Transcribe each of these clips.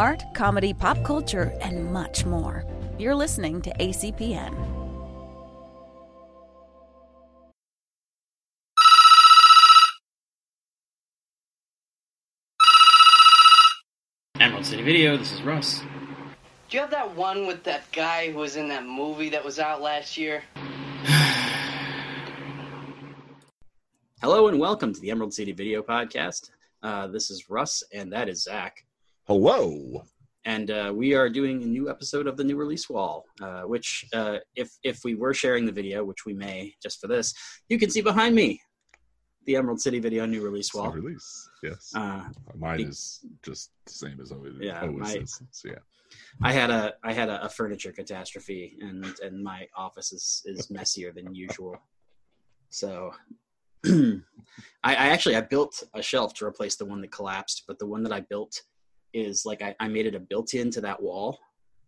art, comedy, pop culture, and much more. You're listening to ACPN. Emerald City Video, this is Russ. Do you have that one with that guy who was in that movie that was out last year? Hello and welcome to the Emerald City Video Podcast. Uh, this is Russ, and that is Zach. Hello. And uh, we are doing a new episode of the new release wall, uh, which, uh, if if we were sharing the video, which we may just for this, you can see behind me the Emerald City Video new release wall. release. Yes. Uh, Mine be- is just the same as always. Yeah, always my- is. So yeah. I had a I had a, a furniture catastrophe, and and my office is is messier than usual. So, I, I actually I built a shelf to replace the one that collapsed, but the one that I built is like I, I made it a built-in to that wall,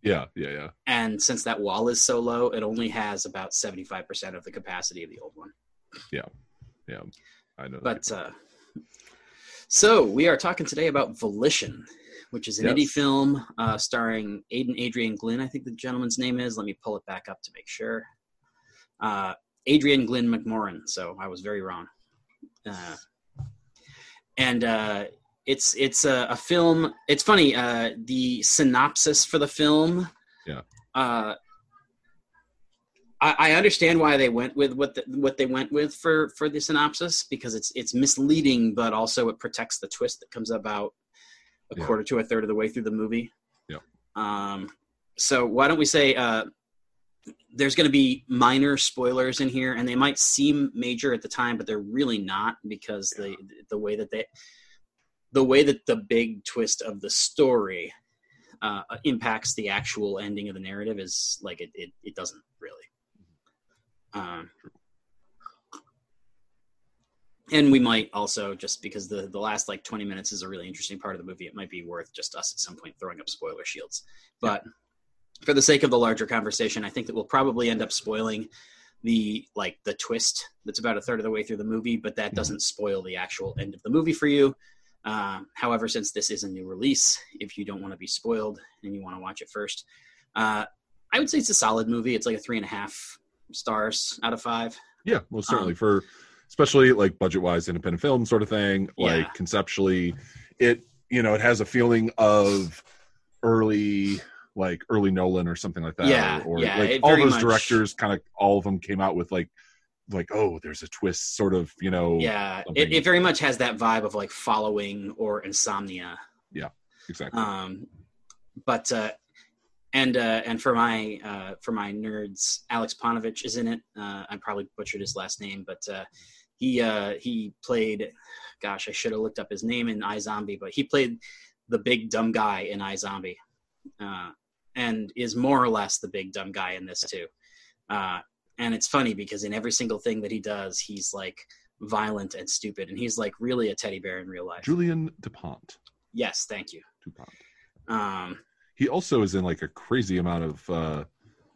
Yeah, yeah, yeah. and since that wall is so low, it only has about seventy-five percent of the capacity of the old one. Yeah. Yeah. I know. But uh, so we are talking today about Volition, which is an Yes. indie film uh, starring Aiden Adrian Glynn. I think the gentleman's name is. Let me pull it back up to make sure. Uh, Adrian Glynn McMorran. So I was very wrong. Uh, and uh, it's it's a, a film. It's funny. Uh, the synopsis for the film. Yeah. Uh, I, I understand why they went with what the, what they went with for for the synopsis because it's it's misleading, but also it protects the twist that comes about a Yeah. quarter to a third of the way through the movie. Yeah. Um. So why don't we say uh, there's going to be minor spoilers in here, and they might seem major at the time, but they're really not because the the way that they the way that the big twist of the story uh, impacts the actual ending of the narrative is like it it, it doesn't really. Um, and we might also just because the the last like 20 minutes is a really interesting part of the movie it might be worth just us at some point throwing up spoiler shields but for the sake of the larger conversation i think that we'll probably end up spoiling the like the twist that's about a third of the way through the movie but that Mhm. doesn't spoil the actual end of the movie for you uh, however since this is a new release if you don't want to be spoiled and you want to watch it first uh, i would say it's a solid movie it's like a three and a half stars out of five yeah, most certainly um, for especially like budget wise independent film sort of thing. Yeah. Like conceptually, it you know, it has a feeling of early like early Nolan or something like that. Yeah, or, or yeah, like all those much- directors kind of all of them came out with like like, oh, there's a twist sort of, you know, yeah it, it very much has that vibe of like following or insomnia. Yeah exactly. um but uh and uh and for my uh for my nerds Aleks Paunovic is in it. Uh i probably butchered his last name but uh he uh he played gosh i should have looked up his name in iZombie, but he played the big dumb guy in iZombie, uh and is more or less the big dumb guy in this too. Uh and it's funny because in every single thing that he does he's like violent and stupid and he's like really a teddy bear in real life Julian DuPont. yes thank you DuPont. um he also is in like a crazy amount of uh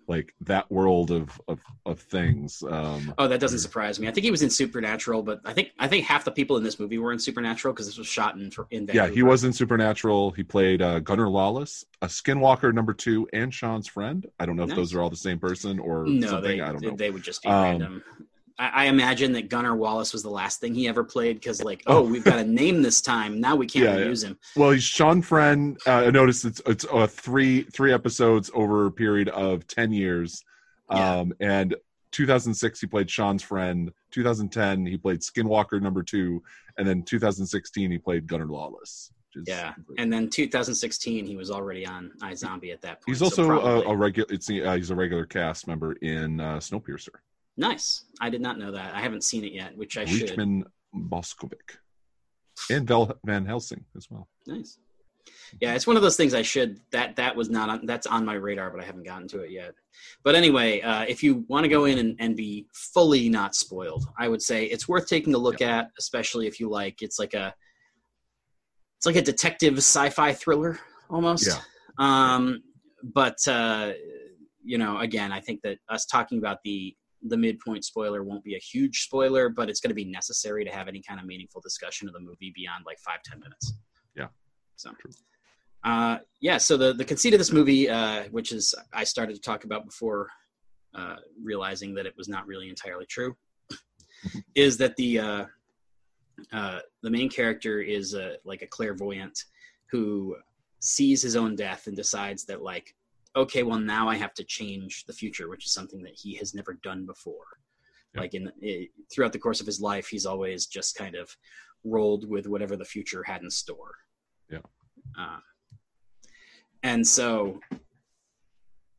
like that world of of, of things um Oh, that doesn't surprise me. I think he was in Supernatural, but I think I think half the people in this movie were in Supernatural because this was shot in in Vancouver. yeah he was in supernatural he played uh gunnar lawless a skinwalker number two and sean's friend i don't know if Nice. those are all the same person or No, something they i don't know they would just be Um, random. I, I imagine that Gunnar Wallace was the last thing he ever played because, like, oh, we've got a name this time. Now we can't Yeah, yeah. use him. well he's sean friend uh, i noticed it's it's uh, three three episodes over a period of 10 years Yeah. um and 2006 he played sean's friend 2010 he played skinwalker number two and then 2016 he played gunnar lawless Yeah, and then 2016 he was already on iZombie at that point. He's so also a, a regular. It's uh, he's a regular cast member in uh, Snowpiercer. Nice. I did not know that. I haven't seen it yet, which I should. Richmond Boskovic and Vel- Van Helsing as well. Nice. Yeah, it's one of those things I should that that was not on that's on my radar, but I haven't gotten to it yet. But anyway, uh, if you want to go in and, and be fully not spoiled, I would say it's worth taking a look at, especially if you like. It's like a it's like a detective sci-fi thriller almost. Yeah. Um, but uh, you know, again, I think that us talking about the the midpoint spoiler won't be a huge spoiler, but it's going to be necessary to have any kind of meaningful discussion of the movie beyond like five ten minutes. Yeah. So, True. Uh, yeah. So the the conceit of this movie, uh, which is I started to talk about before uh, realizing that it was not really entirely true, is that the uh, uh, the main character is a, like a clairvoyant who sees his own death and decides that like okay well now i have to change the future which is something that he has never done before Yeah. like in it, throughout the course of his life he's always just kind of rolled with whatever the future had in store Yeah. uh, and so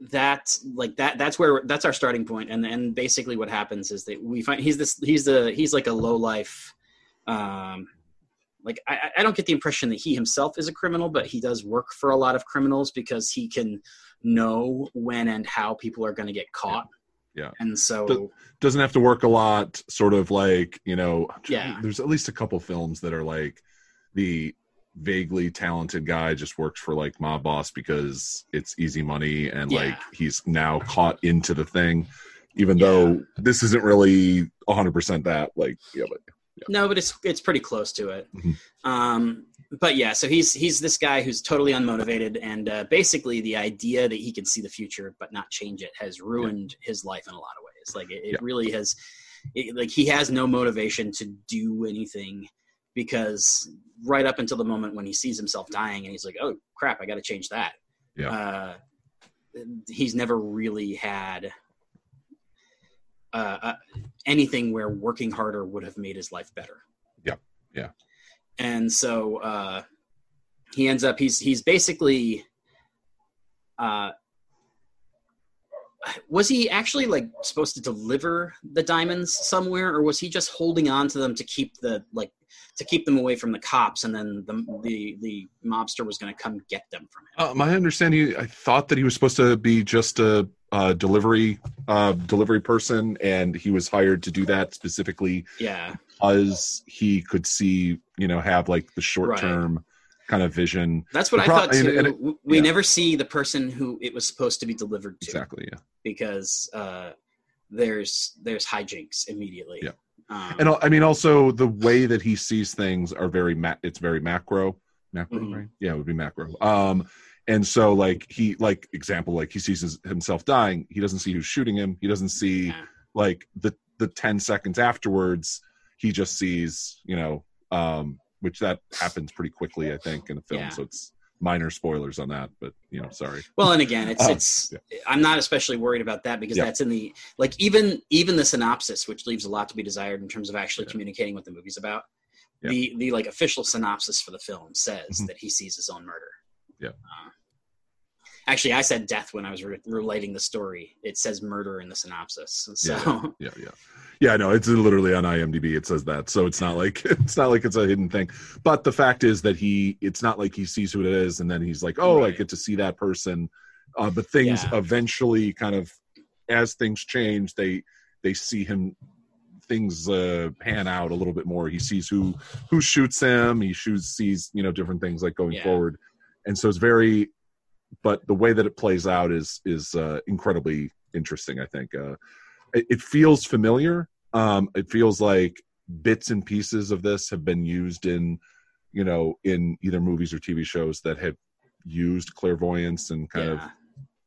that like that that's where that's our starting point and and basically what happens is that we find he's this he's the he's like a low life um like I, I don't get the impression that he himself is a criminal but he does work for a lot of criminals because he can know when and how people are going to get caught Yeah. and so The- Doesn't have to work a lot. Sort of like you know. Yeah. There's at least a couple films that are like the vaguely talented guy just works for like mob boss because it's easy money and Yeah. like he's now caught into the thing even though this isn't really 100% that like yeah but No, but it's it's pretty close to it. Mhm. Um, but yeah, so he's he's this guy who's totally unmotivated, and uh, basically the idea that he can see the future but not change it has ruined his life in a lot of ways. Like it, it Yeah. really has. It, like he has no motivation to do anything because right up until the moment when he sees himself dying and he's like, "Oh crap, I got to change that." Yeah. Uh, he's never really had uh, uh, anything where working harder would have made his life better. Yeah, yeah. And so uh, he ends up he's he's basically uh, was he actually like supposed to deliver the diamonds somewhere or was he just holding on to them to keep the like to keep them away from the cops and then the the, the mobster was going to come get them from him Uh, my understanding, I thought that he was supposed to be just a, uh delivery uh, delivery person, and he was hired to do that specifically yeah because he could see, you know, have like the short term kind of vision. that's what The i pro- thought too and it- we yeah. never see the person who it was supposed to be delivered to Exactly. Yeah. because uh, there's there's hijinks immediately. Yeah. Um, And I mean, also the way that he sees things are very ma- it's very macro. Macro, Mhm. right? Yeah, it would be macro. Um, and so like he like example like he sees his, himself dying. He doesn't see who's shooting him. He doesn't see Yeah. like the the 10 seconds afterwards he just sees you know um which that happens pretty quickly i think in the film Yeah. so it's minor spoilers on that but you know sorry well, and again, it's Uh, it's I'm not especially worried about that because Yeah. that's in the like even even the synopsis, which leaves a lot to be desired in terms of actually Yeah. communicating what the movie's about. Yeah. The the like official synopsis for the film says Mhm. that he sees his own murder. Yeah. Uh, actually, I said death when I was re- relating the story. It says murder in the synopsis. So Yeah. yeah yeah yeah no it's literally on imdb it says that so it's not like it's not like it's a hidden thing but the fact is that he it's not like he sees who it is and then he's like oh i get to see that person uh, but things Yeah. eventually kind of as things change they they see him things uh pan out a little bit more he sees who who shoots him he shoots sees you know different things like going Yeah. forward and so it's very but the way that it plays out is is uh incredibly interesting i think. Uh it, it feels familiar. Um it feels like bits and pieces of this have been used in you know in either movies or tv shows that have used clairvoyance and kind of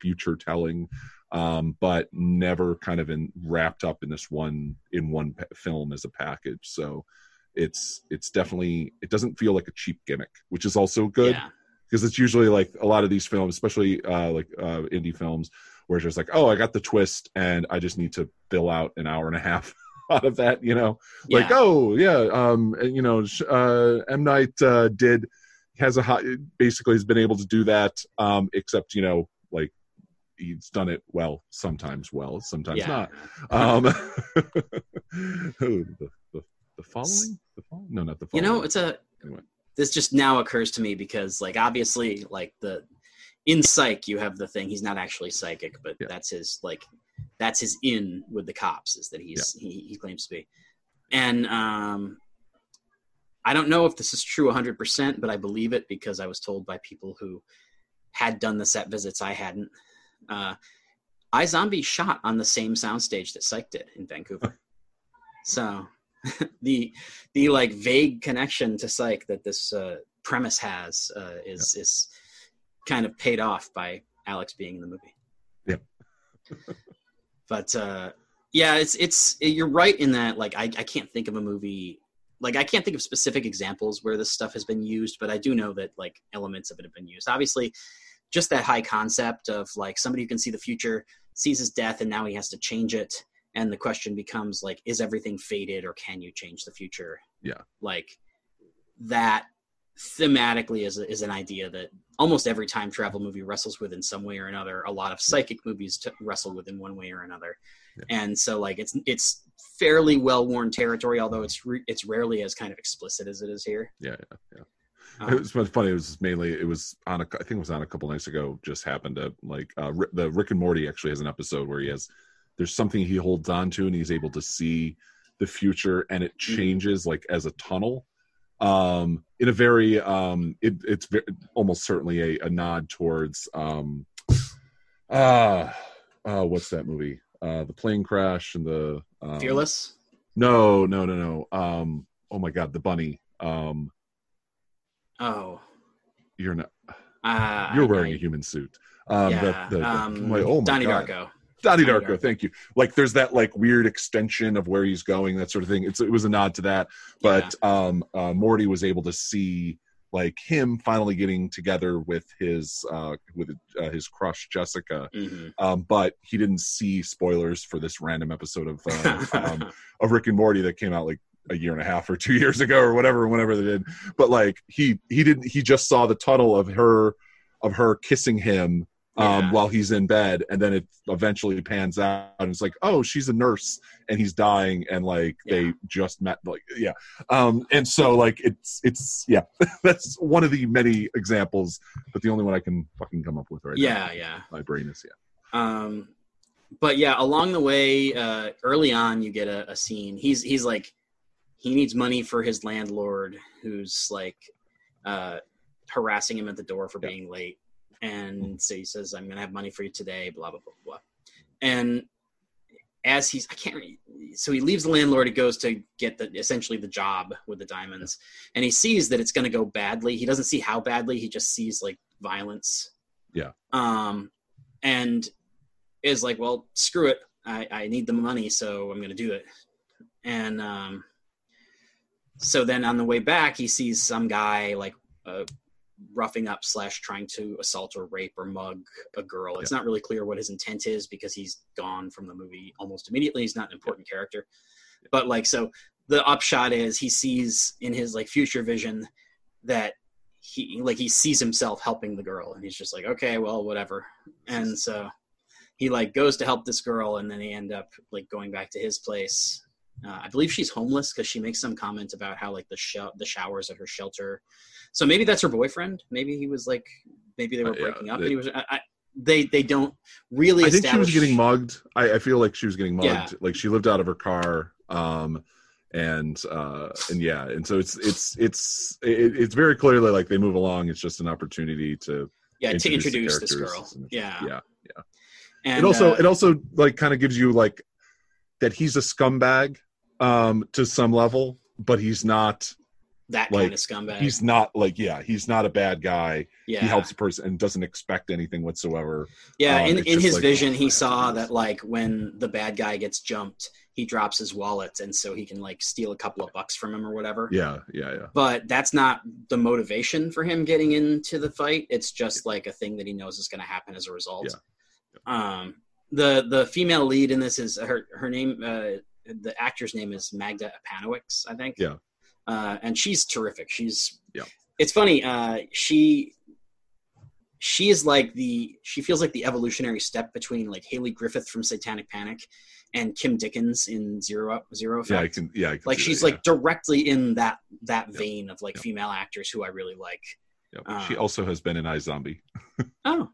future telling um but never kind of in wrapped up in this one in one film as a package. So it's it's definitely it doesn't feel like a cheap gimmick which is also good. Yeah. Because it's usually like a lot of these films especially uh like uh indie films where it's just like oh i got the twist and i just need to fill out an hour and a half out of that you know like oh yeah um and, you know uh m night uh did has a high, basically has been able to do that um except you know like he's done it well sometimes well sometimes yeah. not um the, the, the following the following no not the following. you know it's a Anyway. This just now occurs to me because like obviously like the in psych you have the thing he's not actually psychic but Yeah. that's his like that's his in with the cops is that he's he, he claims to be. And um i don't know if this is true 100% but i believe it because i was told by people who had done the set visits i hadn't. Uh iZombie shot on the same soundstage that psych did in vancouver. So the the like vague connection to psych that this uh, premise has uh, is is kind of paid off by Aleks being in the movie. Yep. but uh, yeah, it's it's you're right in that like I, I can't think of a movie like I can't think of specific examples where this stuff has been used, but I do know that like elements of it have been used. Obviously, just that high concept of like somebody who can see the future sees his death and now he has to change it and the question becomes like is everything faded or can you change the future Yeah. like that thematically is, is an idea that almost every time travel movie wrestles with in some way or another a lot of psychic movies t- wrestle with in one way or another Yeah. and so like it's it's fairly well worn territory although it's re- it's rarely as kind of explicit as it is here Yeah, yeah, yeah. Um, it was funny. It was mainly it was on a. I think it was on a couple nights ago. Just happened to like uh, the Rick and Morty actually has an episode where he has there's something he holds on to and he's able to see the future and it Mhm. changes like as a tunnel. Um in a very um it, it's ve- almost certainly a, a nod towards um uh uh what's that movie? Uh the plane crash and the um, fearless? No no no no. Um oh my god the bunny. Um oh. you're not uh, you're wearing I- a human suit. Um yeah, the, the, um, like, oh my Donnie god. Darko. Donnie Darko, thank you. Like there's that like weird extension of where he's going, that sort of thing. It's it was a nod to that. But um uh Morty was able to see like him finally getting together with his uh with uh, his crush Jessica. Mhm. Um but he didn't see spoilers for this random episode of uh, um, of Rick and Morty that came out like a year and a half or two years ago or whatever, whenever they did. But like he he didn't he just saw the tunnel of her of her kissing him um Yeah. while he's in bed and then it eventually pans out and it's like oh she's a nurse and he's dying and like Yeah. they just met like yeah. Um and so like it's it's yeah. That's one of the many examples but the only one i can fucking come up with right yeah now. Yeah yeah, my brain is yeah. Um but yeah along the way uh early on you get a, a scene. He's he's like he needs money for his landlord who's like uh harassing him at the door for Yeah. being late and so he says i'm gonna have money for you today blah blah blah blah. And as he's i can't so he leaves the landlord he goes to get the essentially the job with the diamonds. And he sees that it's going to go badly. He doesn't see how badly he just sees like violence. Yeah. um and is like well screw it. I i need the money so i'm going to do it. And um so then on the way back he sees some guy like uh, roughing up slash trying to assault or rape or mug a girl. It's not really clear what his intent is because he's gone from the movie almost immediately. He's not an important character. But like so the upshot is he sees in his like future vision that he like he sees himself helping the girl and he's just like okay well whatever. And so he like goes to help this girl and then they end up like going back to his place uh, i believe she's homeless because she makes some comment about how like the sh- the showers at her shelter. So maybe that's her boyfriend. Maybe he was like maybe they were Uh, yeah, breaking up. they- and he was I, I, they they don't really i think she was getting mugged. I, I feel like she was getting mugged. Yeah. like she lived out of her car um and uh and yeah and so it's it's it's it, it's very clearly like they move along. It's just an opportunity to yeah to introduce the introduce this girl. and- yeah. yeah and it also uh, it also like kind of gives you like that he's a scumbag um to some level but he's not that like, kind of scumbag he's not like yeah he's not a bad guy yeah he helps a person and doesn't expect anything whatsoever Yeah, Um, in, in his like- vision, he saw that like when the bad guy gets jumped, he drops his wallet, and so he can like steal a couple of bucks from him or whatever. yeah yeah yeah But that's not the motivation for him getting into the fight. It's just like a thing that he knows is going to happen as a result. Yeah. Um, the the female lead in this is her her name. Uh, the actor's name is Magda Apanowicz, I think. Yeah. Uh, and she's terrific. She's Yeah. It's funny. Uh, she she is like the she feels like the evolutionary step between like Hayley Griffith from Satanic Panic and Kim Dickens in Zero Effect. yeah i can yeah I like she's that, like directly in that that Yeah. vein of like Yeah. female actors who I really like. yeah. Yeah. she also has been in iZombie. Oh,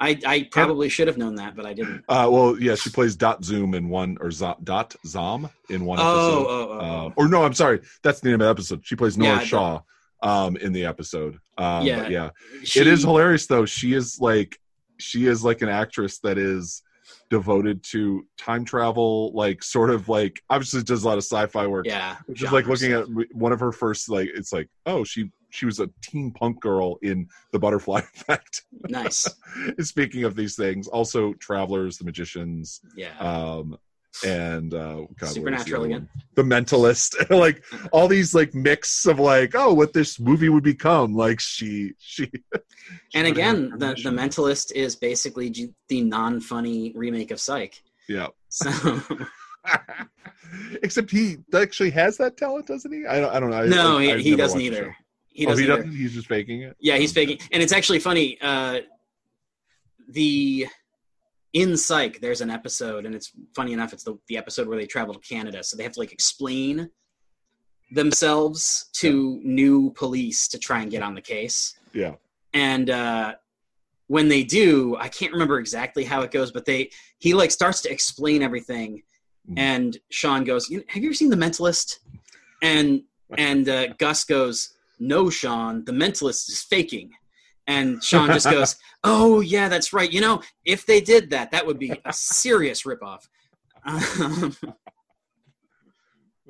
I I probably should have known that, but I didn't. Uh, well, yeah, she plays Dot Zoom in one or Zo- Dot Zom in one Oh, episode. oh, oh, Um, or no, I'm sorry, that's the name of the episode. She plays Nora Yeah, Shaw um, in the episode. Um, Yeah. yeah, She- it is hilarious though. She is like she is like an actress that is devoted to time travel, like sort of like obviously does a lot of sci-fi work. Yeah, Just like looking at one of her first, like it's like, oh, she she was a teen punk girl in the Butterfly Effect. Nice. Speaking of these things, also Travelers, The Magicians, Yeah. um, and uh, God, what the Supernatural again. one? The Mentalist, like all these like mix of like, oh, what this movie would become. Like she, she. she and again, the the. Mentalist is basically g- the non-funny remake of Psych. yeah. So Except he actually has that talent, doesn't he? I don't. I don't know. No, I- he, he doesn't watched show. He oh, doesn't. he doesn't. He's just faking it. Yeah, he's faking, and it's actually funny. Uh, the in Psych, there's an episode, and it's funny enough. It's the the episode where they travel to Canada, so they have to like explain themselves to new police to try and get on the case. Yeah. And uh, when they do, I can't remember exactly how it goes, but they he like starts to explain everything, Mhm. and Sean goes, "Have you ever seen The Mentalist?" And and uh, Gus goes, "No, Sean, The Mentalist is faking." And Sean just goes, "Oh yeah, that's right. You know, if they did that, that would be a serious ripoff."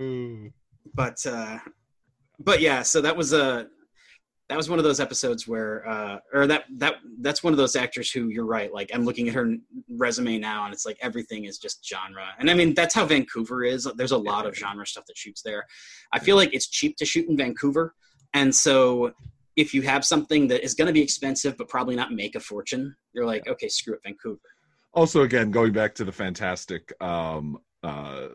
Mm. but uh, but yeah, so that was a that was one of those episodes where uh, or that that that's one of those actors who you're right. Like I'm looking at her resume now, and it's like everything is just genre. And I mean that's how Vancouver is. There's a lot of genre stuff that shoots there. I feel like it's cheap to shoot in Vancouver, and so if you have something that is going to be expensive but probably not make a fortune, you're like, okay, screw it, Vancouver. Also, again, going back to the fantastic um, uh,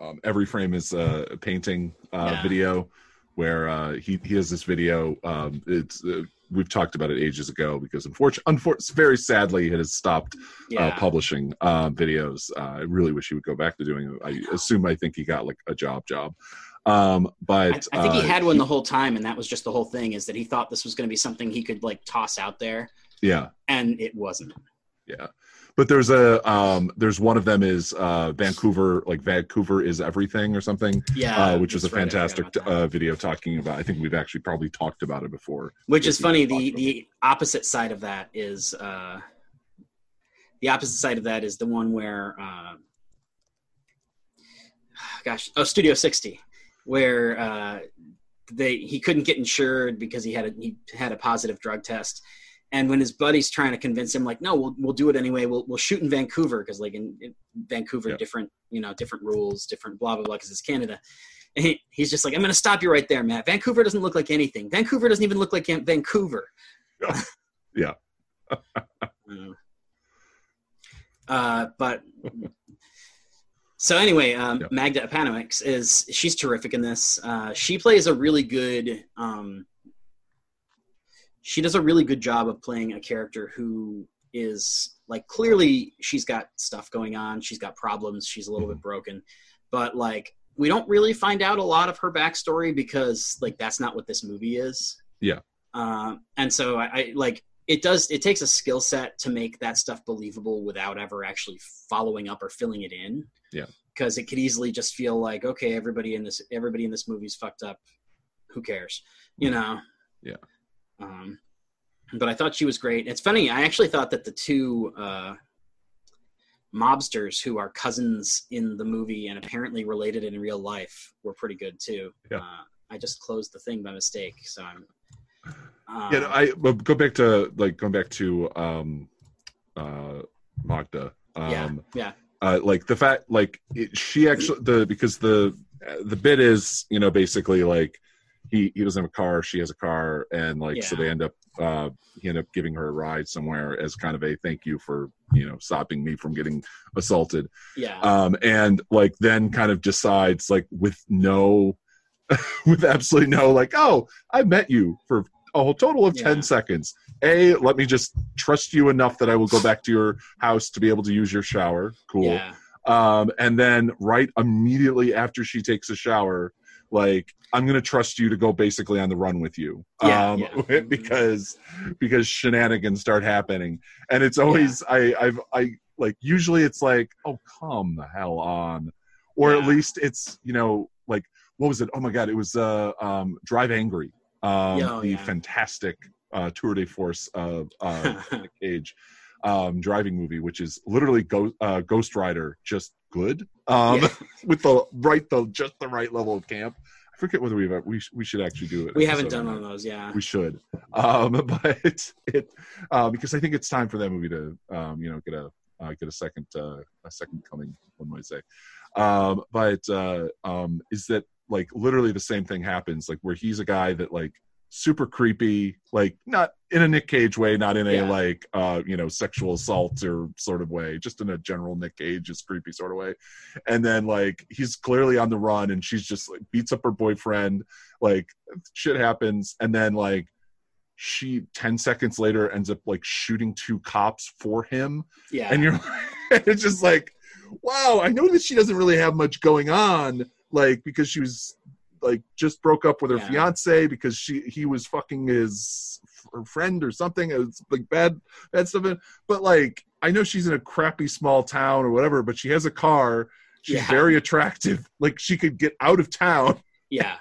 um, every frame is a painting uh, Yeah. video where uh, he he has this video. Um, it's uh, we've talked about it ages ago because unfortunately, unfor- very sadly, it has stopped Yeah, uh, publishing uh, videos. Uh, I really wish he would go back to doing it. I assume I think he got like a job job. Um, but I think he uh, had one the whole time, and that was just the whole thing. Is that he thought this was going to be something he could like toss out there, yeah. and it wasn't. Yeah. But there's a um there's one of them is uh Vancouver like Vancouver is everything or something Yeah, uh which is a right, fantastic uh video talking about I think we've actually probably talked about it before. Which is funny. The the opposite side of that is uh, the opposite side of that is the one where, uh, gosh, oh, Studio 60, where uh, they he couldn't get insured because he had a he had a positive drug test. And when his buddy's trying to convince him, like, no, we'll we'll do it anyway. We'll we'll shoot in Vancouver because like in, in Vancouver, Yeah. different you know different rules, different blah blah blah because it's Canada. And he, he's just like, I'm going to stop you right there, Matt. Vancouver doesn't look like anything. Vancouver doesn't even look like Vancouver. Yeah. Mm. uh, but so anyway, um, Yeah. Magda Apanowicz is she's terrific in this. Uh, she plays a really good. Um, she does a really good job of playing a character who is like clearly she's got stuff going on. She's got problems. She's a little bit broken, but like we don't really find out a lot of her backstory because like that's not what this movie is. Yeah. Um, and so I, I like it does it takes a skill set to make that stuff believable without ever actually following up or filling it in. Yeah. Because it could easily just feel like okay, everybody in this everybody in this movie's fucked up. Who cares? You know. Yeah. Um, but I thought she was great. It's funny. I actually thought that the two uh, mobsters who are cousins in the movie and apparently related in real life were pretty good too. Yeah. Uh, I just closed the thing by mistake, so I'm. Um, yeah, I but go back to like going back to um uh Magda. Um yeah, yeah, uh, like the fact like it, she actually the because the the bit is you know basically like he he doesn't have a car she has a car and like so they end up uh he end up giving her a ride somewhere as kind of a thank you for you know stopping me from getting assaulted yeah. um and like then kind of decides like with no with absolutely no like oh i met you for a whole total of 10 seconds. A let me just trust you enough that i will go back to your house to be able to use your shower. Cool. Yeah, um and then right immediately after she takes a shower like i'm gonna trust you to go basically on the run with you. Yeah, um yeah. because because shenanigans start happening. And it's always i i've i like usually it's like oh come the hell on. Or at least it's you know like what was it? Oh my god it was uh um drive angry um Oh, the yeah. fantastic uh tour de force of uh Cage um, driving movie, which is literally Ghost, uh, Ghost Rider, just good, um, Yeah. with the right, the just the right level of camp. I forget whether we've we we should actually do it. We haven't done one of those, yeah. We should, um, but it uh, because I think it's time for that movie to um, you know get a uh, get a second uh, a second coming, one might say. Um, but uh, um, is that like literally the same thing happens like where he's a guy that like super creepy like not in a nick cage way not in a Yeah. like uh you know sexual assault or sort of way just in a general nick cage is creepy sort of way and then like he's clearly on the run and she's just like beats up her boyfriend like shit happens and then like she 10 seconds later ends up like shooting two cops for him Yeah. and you're it's just like wow i know that she doesn't really have much going on like because she was like just broke up with her Yeah. fiance because she he was fucking his her friend or something it was like bad bad stuff but like i know she's in a crappy small town or whatever but she has a car she's Yeah. very attractive like she could get out of town yeah.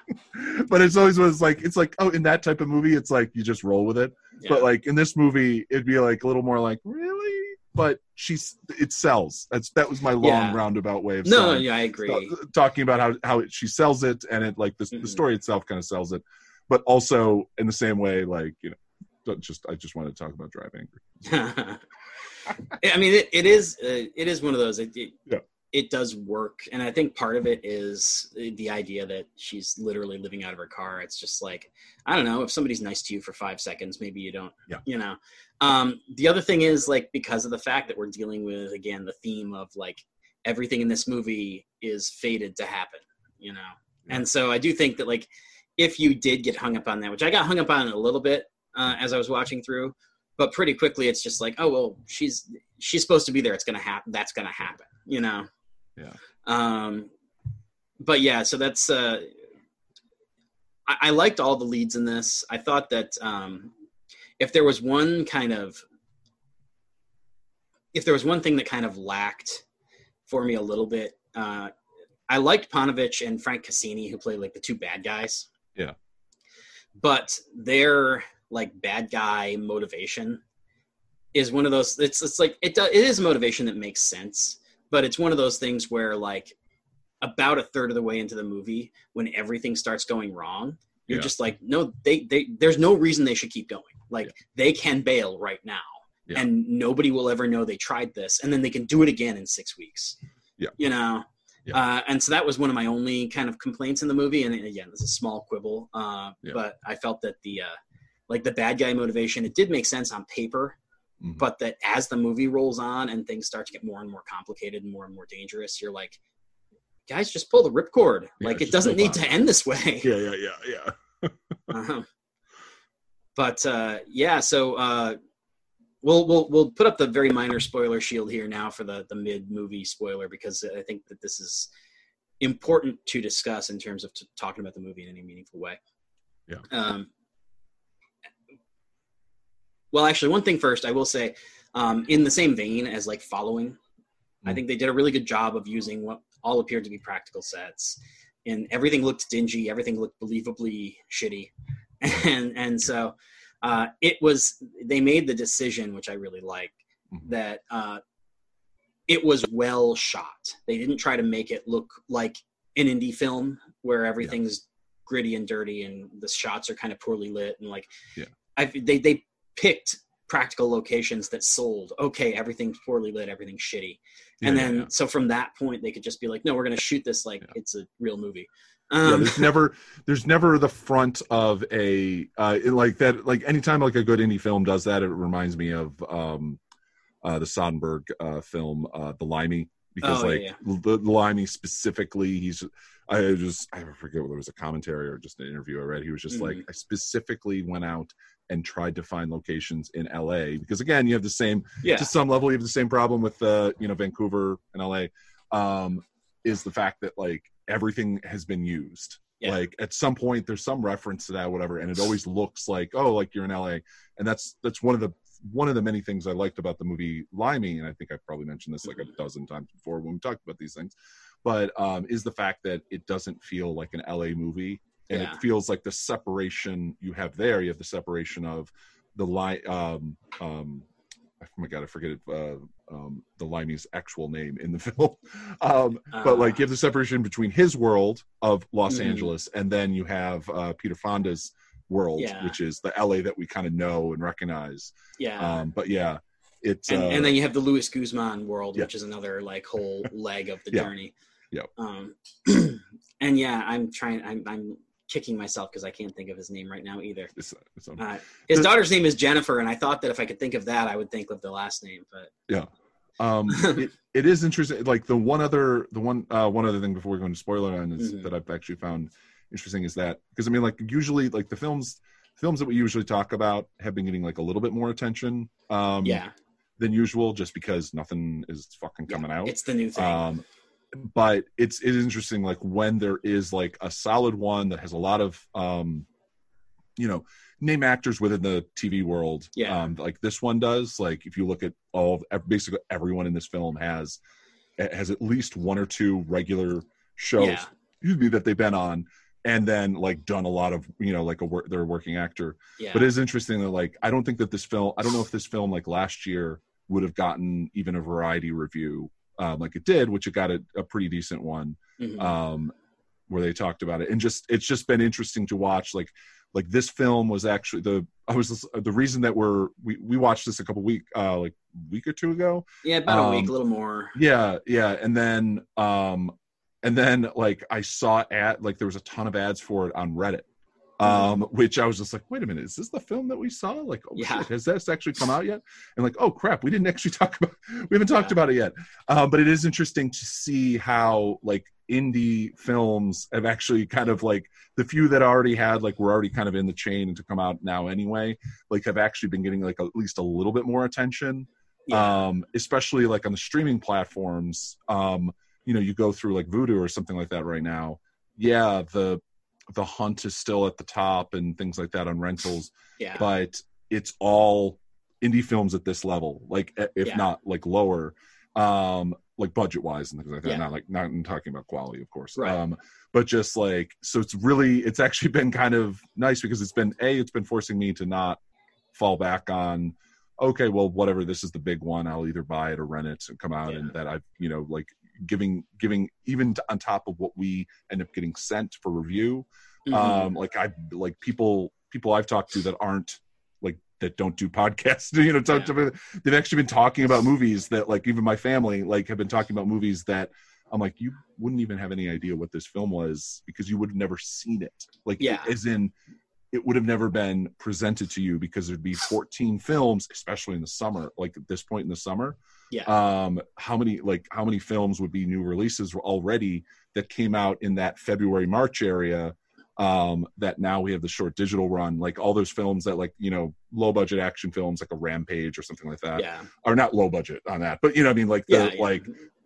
but it's always was like it's like oh in that type of movie it's like you just roll with it yeah. but like in this movie it'd be like a little more like really but she's it sells that's that was my long Yeah. roundabout way of saying. no, selling, yeah, I agree. talking about how how it, she sells it and it like the, Mhm. the story itself kind of sells it but also in the same way like you know don't just i just wanted to talk about drive angry I mean, it, it is uh, it is one of those. It, Yeah. It does work, and I think part of it is the idea that she's literally living out of her car. It's just like I don't know if somebody's nice to you for five seconds, maybe you don't. Yeah. You know. Um, the other thing is like because of the fact that we're dealing with again the theme of like everything in this movie is fated to happen. You know, Yeah. and so I do think that like if you did get hung up on that, which I got hung up on a little bit uh, as I was watching through but pretty quickly it's just like oh well she's she's supposed to be there it's gonna happen that's gonna happen you know Yeah. um but yeah so that's uh I, I liked all the leads in this i thought that um if there was one kind of if there was one thing that kind of lacked for me a little bit uh i liked Paunovic and frank cassini who played like the two bad guys Yeah. but their like bad guy motivation is one of those it's it's like it does it is motivation that makes sense but it's one of those things where like about a third of the way into the movie when everything starts going wrong you're Yeah. just like no they they there's no reason they should keep going like Yeah. they can bail right now Yeah. and nobody will ever know they tried this and then they can do it again in six weeks Yeah. you know uh, and so that was one of my only kind of complaints in the movie and again it's a small quibble uh, but i felt that the uh, like the bad guy motivation it did make sense on paper Mhm. but that as the movie rolls on and things start to get more and more complicated and more and more dangerous you're like guys just pull the ripcord Yeah, like it doesn't need on. to end this way yeah yeah yeah yeah uh-huh. but uh yeah so uh we'll we'll we'll put up the very minor spoiler shield here now for the the mid movie spoiler because i think that this is important to discuss in terms of t- talking about the movie in any meaningful way Yeah. um well actually one thing first i will say um in the same vein as like following i Mm. think they did a really good job of using what all appeared to be practical sets and everything looked dingy everything looked believably shitty and and so uh, it was they made the decision which i really like Mhm. that uh, it was well shot they didn't try to make it look like an indie film where everything's gritty and dirty and the shots are kind of poorly lit and like Yeah. I, they they picked practical locations that sold okay everything's poorly lit everything's shitty and Yeah, yeah, then yeah. so from that point they could just be like no we're going to shoot this like Yeah. it's a real movie yeah, um, there's never there's never the front of a uh like that like anytime like a good indie film does that it reminds me of um uh the Soderbergh uh film uh the Limey because Oh, like yeah, the, the Limey specifically he's I just I forget whether it was a commentary or just an interview I read he was just like Mhm. I specifically went out and tried to find locations in LA because again you have the same yeah. to some level you have the same problem with uh you know Vancouver and LA um is the fact that like everything has been used. Yeah. like at some point there's some reference to that whatever and it always looks like oh like you're in LA and that's that's one of the one of the many things I liked about the movie Limey and I think I've probably mentioned this like a dozen times before when we talked about these things. But um is the fact that it doesn't feel like an LA movie and Yeah. it feels like the separation you have there you have the separation of the line um um oh my god i forget it uh um, the Limey's actual name in the film. Um, but like you have the separation between his world of Los Mhm. Angeles, and then you have uh, Peter Fonda's world, Yeah. which is the LA that we kind of know and recognize. yeah. Um, but yeah, it's and, uh, and then you have the Luis Guzman world, Yeah. which is another like whole leg of the Yeah. journey. Yep. Um, and yeah, I'm trying. I'm, I'm kicking myself because I can't think of his name right now either. it's, it's, Uh, his daughter's name is Jennifer, and I thought that if I could think of that, I would think of the last name. But yeah, um it, it is interesting like the one other the one uh one other thing before we go into spoiler line is Mhm. that i've actually found interesting is that because i mean like usually like the films films that we usually talk about have been getting like a little bit more attention um yeah, than usual just because nothing is fucking coming out it's the new thing. um but it's it is interesting like when there is like a solid one that has a lot of um you know name actors within the tv world Yeah. um like this one does like if you look at all of basically everyone in this film has has at least one or two regular shows Yeah. excuse me that they've been on and then like done a lot of you know like a work they're a working actor yeah, but it is interesting that like i don't think that this film i don't know if this film like last year would have gotten even a variety review um, like it did which it got a, a pretty decent one Mhm. um, where they talked about it and just it's just been interesting to watch like like this film was actually the i was the reason that we're we, we watched this a couple week uh like week or two ago yeah, about a week, um, a little more. yeah yeah and then um and then like i saw at like there was a ton of ads for it on reddit um which i was just like wait a minute is this the film that we saw like oh Yeah. shit, has this actually come out yet and like oh crap we didn't actually talk about we haven't talked Yeah. about it yet um but it is interesting to see how like indie films have actually kind of like the few that already had like were already kind of in the chain and to come out now anyway like have actually been getting like at least a little bit more attention Yeah. um especially like on the streaming platforms um you know you go through like Vudu or something like that right now yeah the the hunt is still at the top and things like that on rentals yeah, but it's all indie films at this level like if Yeah. not like lower um like budget wise and things like that Yeah. not like not I'm talking about quality of course Right. um but just like so it's really it's actually been kind of nice because it's been a it's been forcing me to not fall back on okay well whatever this is the big one i'll either buy it or rent it and come out and that i've you know like giving giving even t- on top of what we end up getting sent for review Mhm. um like i like people people i've talked to that aren't like that don't do podcasts you know talk to, they've actually been talking about movies that like even my family like have been talking about movies that i'm like you wouldn't even have any idea what this film was because you would have never seen it like Yeah. as in it would have never been presented to you because there'd be 14 films especially in the summer like at this point in the summer yeah, um how many like how many films would be new releases already that came out in that february march area um that now we have the short digital run like all those films that like you know low budget action films like a rampage or something like that yeah, or not low budget on that but you know i mean like the yeah, yeah. like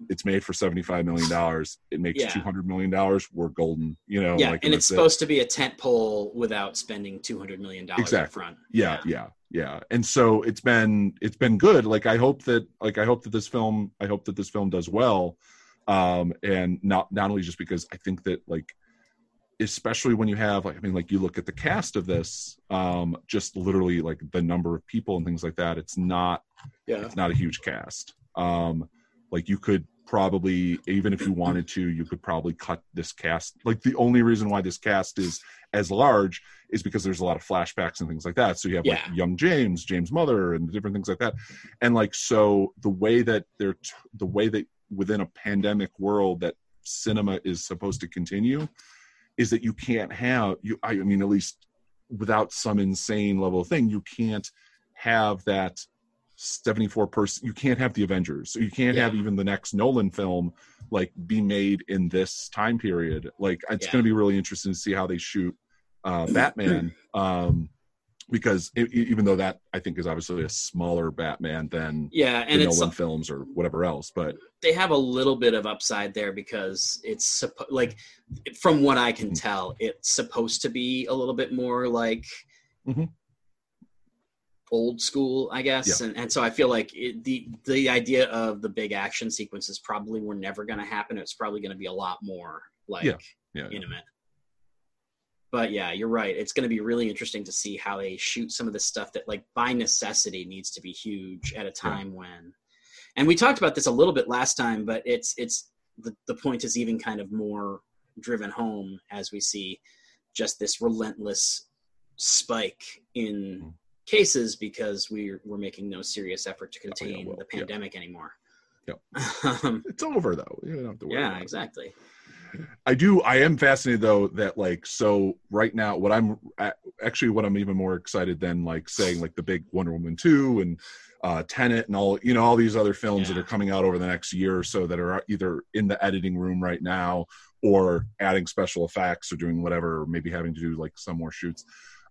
it's made for 75 million dollars it makes Yeah. 200 million dollars we're golden you know yeah, like and it's that's it. supposed to be a tent pole without spending two hundred million dollars up Exactly. front. yeah yeah yeah and so it's been it's been good. Like i hope that like i hope that this film i hope that this film does well. Um and not not only just because i think that like especially when you have like i mean like you look at the cast of this um just literally like the number of people and things like that it's not yeah, it's not a huge cast. Um like you could probably even if you wanted to you could probably cut this cast. Like the only reason why this cast is as large is because there's a lot of flashbacks and things like that. So you have Yeah. like young james james mother and different things like that. And like so the way that they're t- the way that within a pandemic world that cinema is supposed to continue is that you can't have you i mean at least without some insane level of thing you can't have that 74 person you can't have the avengers so you can't have even the next nolan film like be made in this time period like it's Yeah. going to be really interesting to see how they shoot uh batman um because e- even though that i think is obviously a smaller batman than yeah, the and it's nolan films or whatever else but they have a little bit of upside there because it's suppo- like from what I can Mhm. tell, it's supposed to be a little bit more like Mhm. Old school, I guess. And and so I feel like it, the the idea of the big action sequences probably were never going to happen. It's probably going to be a lot more like Yeah. yeah intimate. But yeah, you're right. It's going to be really interesting to see how they shoot some of the stuff that, like, by necessity, needs to be huge at a time when, and we talked about this a little bit last time, but it's it's the the point is even kind of more driven home as we see just this relentless spike in Mm. Cases because we're we're making no serious effort to Oh, yeah, contain well, the yeah. pandemic anymore. Yep. um, It's over though. You don't have to worry. yeah, about it. exactly. I do. I am fascinated though that like so right now. What I'm actually what I'm even more excited than like saying like the big Wonder Woman two and uh Tenet and all you know all these other films that are coming out over the next year or so that are either in the editing room right now or adding special effects or doing whatever, or maybe having to do like some more shoots.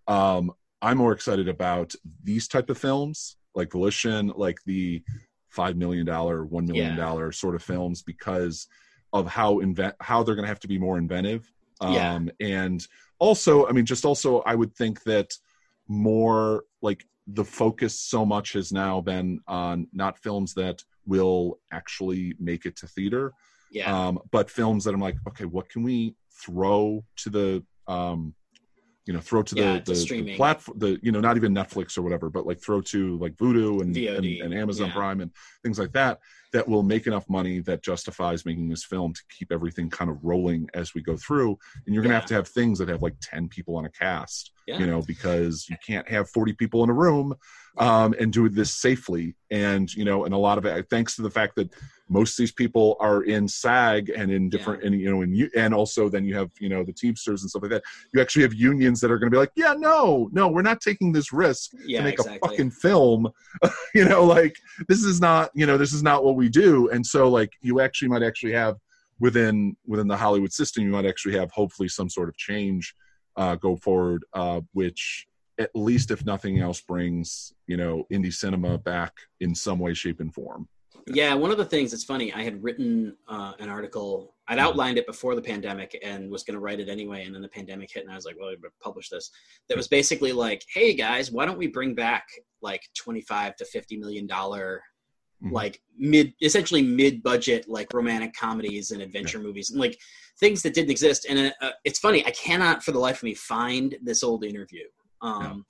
Um, I'm more excited about these type of films like Volition, like the five million dollar, one million dollar sort of films because of how invent how they're going to have to be more inventive. Yeah. Um, and also, I mean, just also, I would think that more like the focus so much has now been on not films that will actually make it to theater, Yeah, um, but films that I'm like, okay, what can we throw to the, um, you know, throw to the, Yeah, the, the platform, the you know, not even Netflix or whatever, but like throw to like Vudu and and, and Amazon yeah. Prime and things like that that will make enough money that justifies making this film to keep everything kind of rolling as we go through. And you're gonna Yeah. have to have things that have like ten people on a cast, yeah. you know, because you can't have forty people in a room um, and do this safely. And you know, and a lot of it, thanks to the fact that most of these people are in SAG and in different, and you know, and you, and also then you have you know the Teamsters and stuff like that. You actually have unions that are going to be like, yeah, no, no, we're not taking this risk yeah, to make exactly. a fucking film. you know, like this is not, you know, this is not what we do. And so, like, you actually might actually have within within the Hollywood system, you might actually have hopefully some sort of change uh, go forward, uh, which at least if nothing else brings you know indie cinema back in some way, shape, and form. Yeah, one of the things that's funny, I had written uh, an article. I'd Mhm. outlined it before the pandemic and was going to write it anyway, and then the pandemic hit, and I was like, "Well, better publish this." That was basically like, "Hey guys, why don't we bring back like twenty-five to fifty million dollar, Mhm. like mid, essentially mid-budget like romantic comedies and adventure movies, and like things that didn't exist." And uh, it's funny, I cannot for the life of me find this old interview. Um,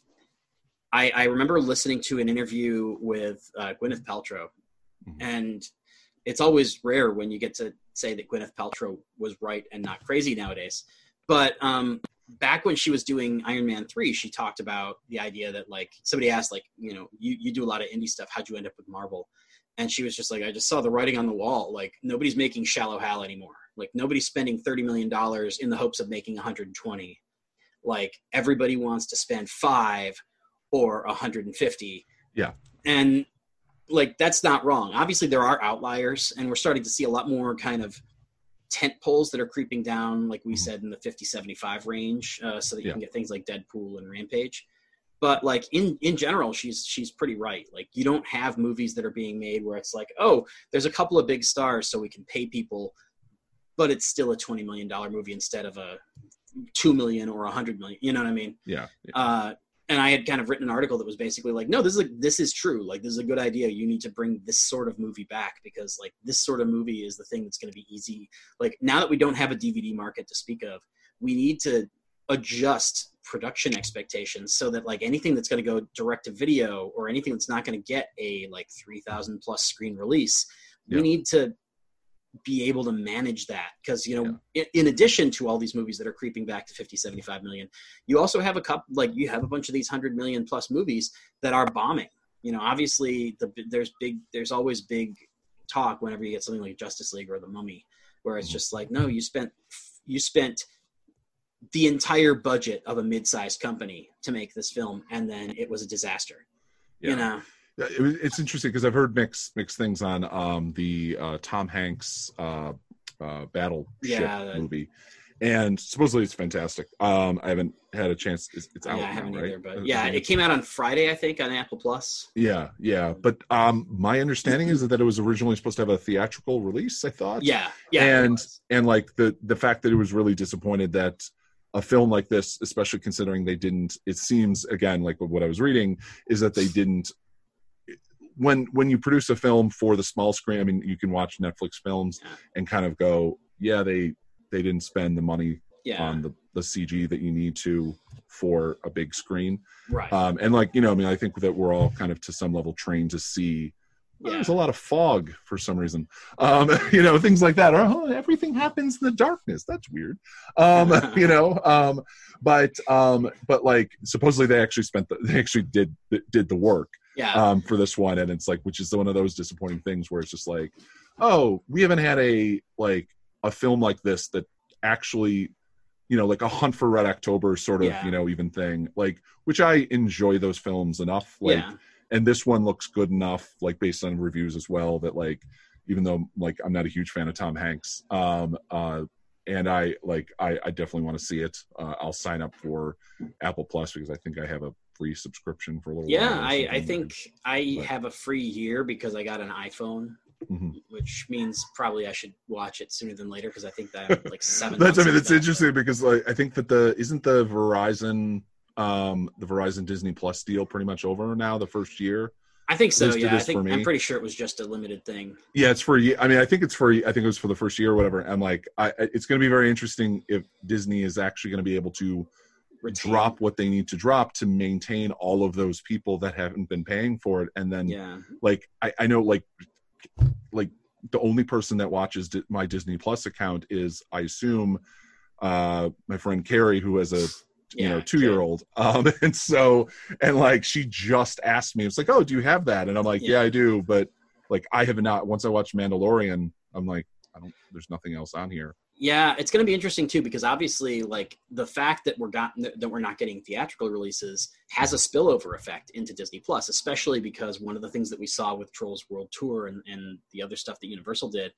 I, I remember listening to an interview with uh, Gwyneth Paltrow, Mhm. and it's always rare when you get to say that Gwyneth Paltrow was right and not crazy nowadays. But um, back when she was doing Iron Man three, she talked about the idea that like somebody asked like you know you you do a lot of indie stuff. How'd you end up with Marvel? And she was just like, I just saw the writing on the wall. Like nobody's making Shallow Hal anymore. Like nobody's spending thirty million dollars in the hopes of making 120. Like everybody wants to spend five or 150. Yeah. And like that's not wrong. Obviously there are outliers and we're starting to see a lot more kind of tent poles that are creeping down like we Mhm. said in the 50 75 range uh, so that you Yeah. can get things like Deadpool and Rampage. But like in in general she's she's pretty right. Like you don't have movies that are being made where it's like, "Oh, there's a couple of big stars so we can pay people but it's still a 20 million dollar movie instead of a 2 million or a 100 million. You know what I mean? Yeah, yeah. uh, and I had kind of written an article that was basically like, no, this is a, this is true. Like, this is a good idea. You need to bring this sort of movie back because like this sort of movie is the thing that's going to be easy. Like now that we don't have a DVD market to speak of, we need to adjust production expectations so that like anything that's going to go direct to video or anything that's not going to get a like 3000 plus screen release we Yeah. need to be able to manage that. Because you know in, in addition to all these movies that are creeping back to 50 75 million you also have a couple like you have a bunch of these 100 million plus movies that are bombing. You know obviously the there's big there's always big talk whenever you get something like justice league or the mummy where it's Mhm. just like no you spent you spent the entire budget of a mid-sized company to make this film and then it was a disaster. Yeah. you know? Yeah, it it's interesting because I've heard mixed mixed things on um, the uh, Tom Hanks uh, uh, battleship Yeah, that- movie, and supposedly it's fantastic. Um, I haven't had a chance. It's, it's out yeah, I haven't right? either, but yeah, it came out on Friday, I think, on Apple Plus. yeah, yeah. But um, my understanding is that it was originally supposed to have a theatrical release. I thought. Yeah, yeah, And- and like the the fact that it was really disappointed that a film like this, especially considering they didn't. It seems again like what I was reading is that they didn't. When when you produce a film for the small screen, I mean, you can watch Netflix films and kind of go, yeah, they they didn't spend the money yeah, on the the CG that you need to for a big screen. right. Um, and like you know, I mean, I think that we're all kind of to some level trained to see Oh, Yeah. There's a lot of fog for some reason. Um, you know, things like that. Oh, everything happens in the darkness. That's weird. Um, you know, um, but um, but like supposedly they actually spent the, they actually did did the work Yeah. um, for this one, and it's like which is one of those disappointing things where it's just like, oh, we haven't had a like a film like this that actually, you know, like a Hunt for Red October sort of Yeah. you know even thing like which I enjoy those films enough like yeah. and this one looks good enough like based on reviews as well that like even though like i'm not a huge fan of tom hanks um uh and i like i, I definitely want to see it uh, i'll sign up for apple plus because i think i have a free subscription for a little Yeah, while or I, I think I but- have a free year because I got an iPhone, Mhm. which means probably I should watch it sooner than later because I think that I'm like seven. that's i mean that, interesting because like i think that the isn't the verizon um the verizon disney plus deal pretty much over now the first year I think so. Yeah, I think I'm pretty sure it was just a limited thing. Yeah, it's for. I mean, I think it's for. I think it was for the first year or whatever. I'm like, I- it's going to be very interesting if Disney is actually going to be able to Retain. drop what they need to drop to maintain all of those people that haven't been paying for it, and then Yeah, like I, I know like like the only person that watches my Disney Plus account is I assume uh my friend Carrie who has a you know two year old um and so and like she just asked me it's like oh do you have that? And i'm like yeah, Yeah. i do but like i have not once i watched mandalorian i'm like i don't there's nothing else on here Yeah, it's going to be interesting too because obviously, like the fact that we're got that we're not getting theatrical releases has a spillover effect into Disney Plus, especially because one of the things that we saw with Trolls World Tour and, and the other stuff that Universal did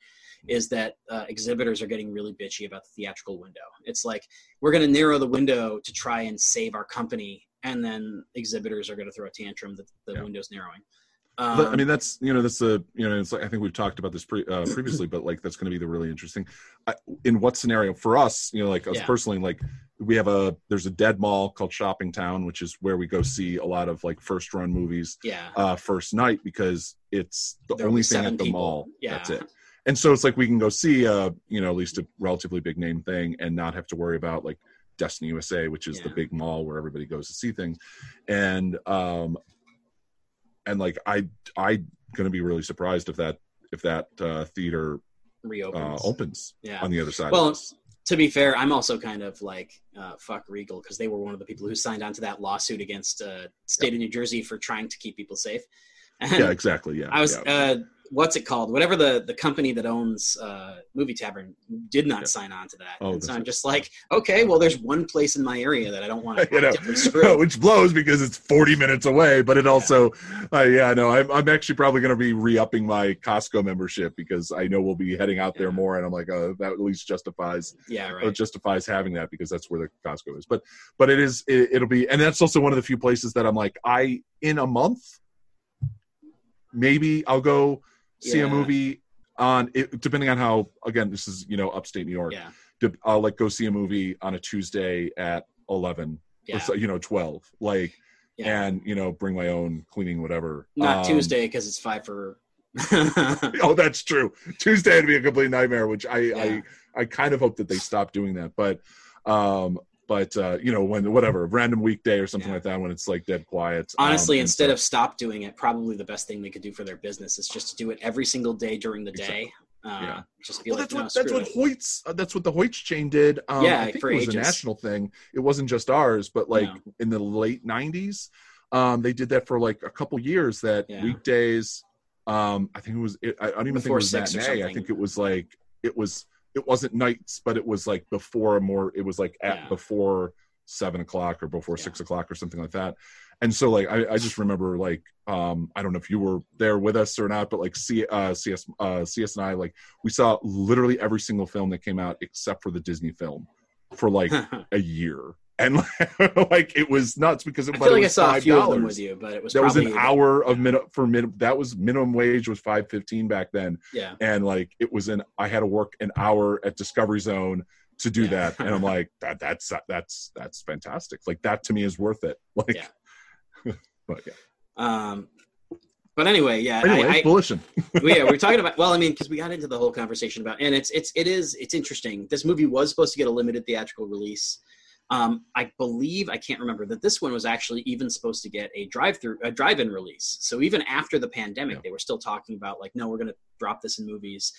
is that uh, exhibitors are getting really bitchy about the theatrical window. It's like we're going to narrow the window to try and save our company, and then exhibitors are going to throw a tantrum that the Yeah. window's narrowing. But, I Um, mean, that's you know, that's a you know, it's like I think we've talked about this pre, uh, previously, but like that's going to be the really interesting. I, in what scenario for us? You know, like us Yeah. personally, like we have a there's a dead mall called Shopping Town, which is where we go see a lot of like first run movies yeah, uh, first night because it's the There'll only thing at the people. mall. Yeah. That's it. And so it's like we can go see a you know at least a relatively big name thing and not have to worry about like Destiny USA, which is the big mall where everybody goes to see things. And um and like I I gonna be really surprised if that if that uh, theater uh, reopens. opens yeah. on the other side. Well, to be fair, I'm also kind of like uh, fuck Regal because they were one of the people who signed on to that lawsuit against uh, state of New Jersey for trying to keep people safe. And yeah, exactly. Yeah, I was yeah. What's it called? Whatever the the company that owns uh, Movie Tavern did not Yeah. sign on to that. Oh, and so I'm just like, okay, well, there's one place in my area that I don't want to you know, screw. which blows because it's 40 minutes away. But it also, uh, yeah, no, I'm, I'm actually probably going to be re-upping my Costco membership because I know we'll be heading out there more, and I'm like, uh, that at least justifies yeah, uh, right. justifies having that because that's where the Costco is. But but it is it, it'll be, and that's also one of the few places that I'm like, I in a month, maybe I'll go see a movie on it, depending on how. Again, this is you know upstate New York. Yeah, I'll like go see a movie on a Tuesday at 11 yeah, or so, you know 12 like yeah. and you know bring my own cleaning whatever Not Um, Tuesday because it's five for. oh that's true tuesday would be a complete nightmare which i Yeah. i i kind of hope that they stop doing that but um but uh you know when whatever random weekday or something Yeah. like that when it's like dead quiet um, Honestly, and instead so- of stop doing it, probably the best thing they could do for their business is just to do it every single day during the day. Uh, Yeah. Just be well, like, that's no, what that's what. Hoyts uh, that's what the Hoyts chain did. Um, Yeah, I think it was ages. a national thing. It wasn't just ours, but like No. in the late '90s, um, they did that for like a couple years. That Yeah. weekdays, um, I think it was. It, I don't even think it was matinee. I think it was like it was. It wasn't nights, but it was like before a more. It was like at Yeah. before seven o'clock or before Yeah. six o'clock or something like that. And so like I, I just remember like um I don't know if you were there with us or not, but like C uh CS uh CS and I like we saw literally every single film that came out except for the Disney film for like a year. And like it was nuts because it, I feel like I was saw a few of them $5. with you, but it was That was an hour of minute for minimum. That was minimum wage was five fifteen back then, Yeah, and like it was an I had to work an hour at Discovery Zone to do Yeah. that, and I'm like that that's that's that's fantastic. Like that to me is worth it. Like, Yeah. but yeah. Um, but anyway, yeah, Anyway, I, I, volition. we, yeah, we're talking about. Well, I mean, because we got into the whole conversation about, and it's it's it is it's interesting. This movie was supposed to get a limited theatrical release. Um, I believe I can't remember that this one was actually even supposed to get a drive-through, a drive-in release. So even after the pandemic, Yeah. they were still talking about like, no, we're going to drop this in movies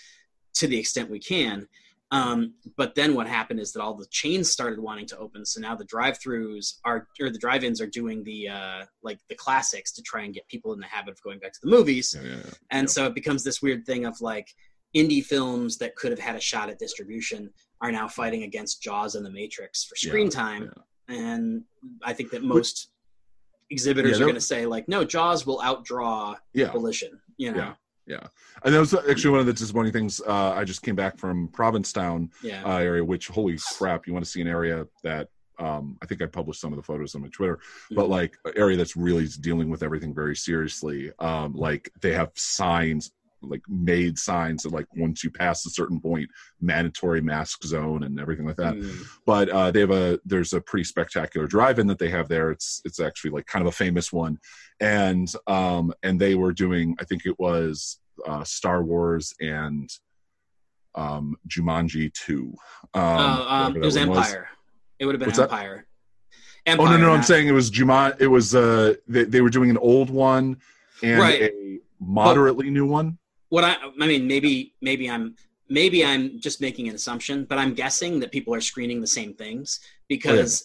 to the extent we can. Um, but then what happened is that all the chains started wanting to open. So now the drive-throughs are, or the drive-ins are doing the uh, like the classics to try and get people in the habit of going back to the movies. Yeah, yeah, yeah. And so it becomes this weird thing of like indie films that could have had a shot at distribution are now fighting against Jaws and The Matrix for screen Yeah, time. And I think that most exhibitors Yeah, are going to say like, no, Jaws will outdraw Yeah. Volition. You know? Yeah. Yeah, and that was actually one of the disappointing things. Uh, I just came back from Provincetown Yeah. uh, area, which holy crap! You want to see an area that um, I think I published some of the photos on my Twitter, but Mhm. like an area that's really dealing with everything very seriously. Um, like they have signs, like made signs that like once you pass a certain point, mandatory mask zone and everything like that. Mm. But uh, they have a there's a pretty spectacular drive-in that they have there. It's it's actually like kind of a famous one, and um, and they were doing I think it was uh, Star Wars and um, Jumanji two. Um, Uh, um, it was Empire. It would have been What's that? Empire. Oh Empire. no, no, I'm saying it was Juman. It was uh, they, they were doing an old one and Right. a moderately new one. What I, I mean, maybe, maybe I'm, maybe I'm just making an assumption, but I'm guessing that people are screening the same things because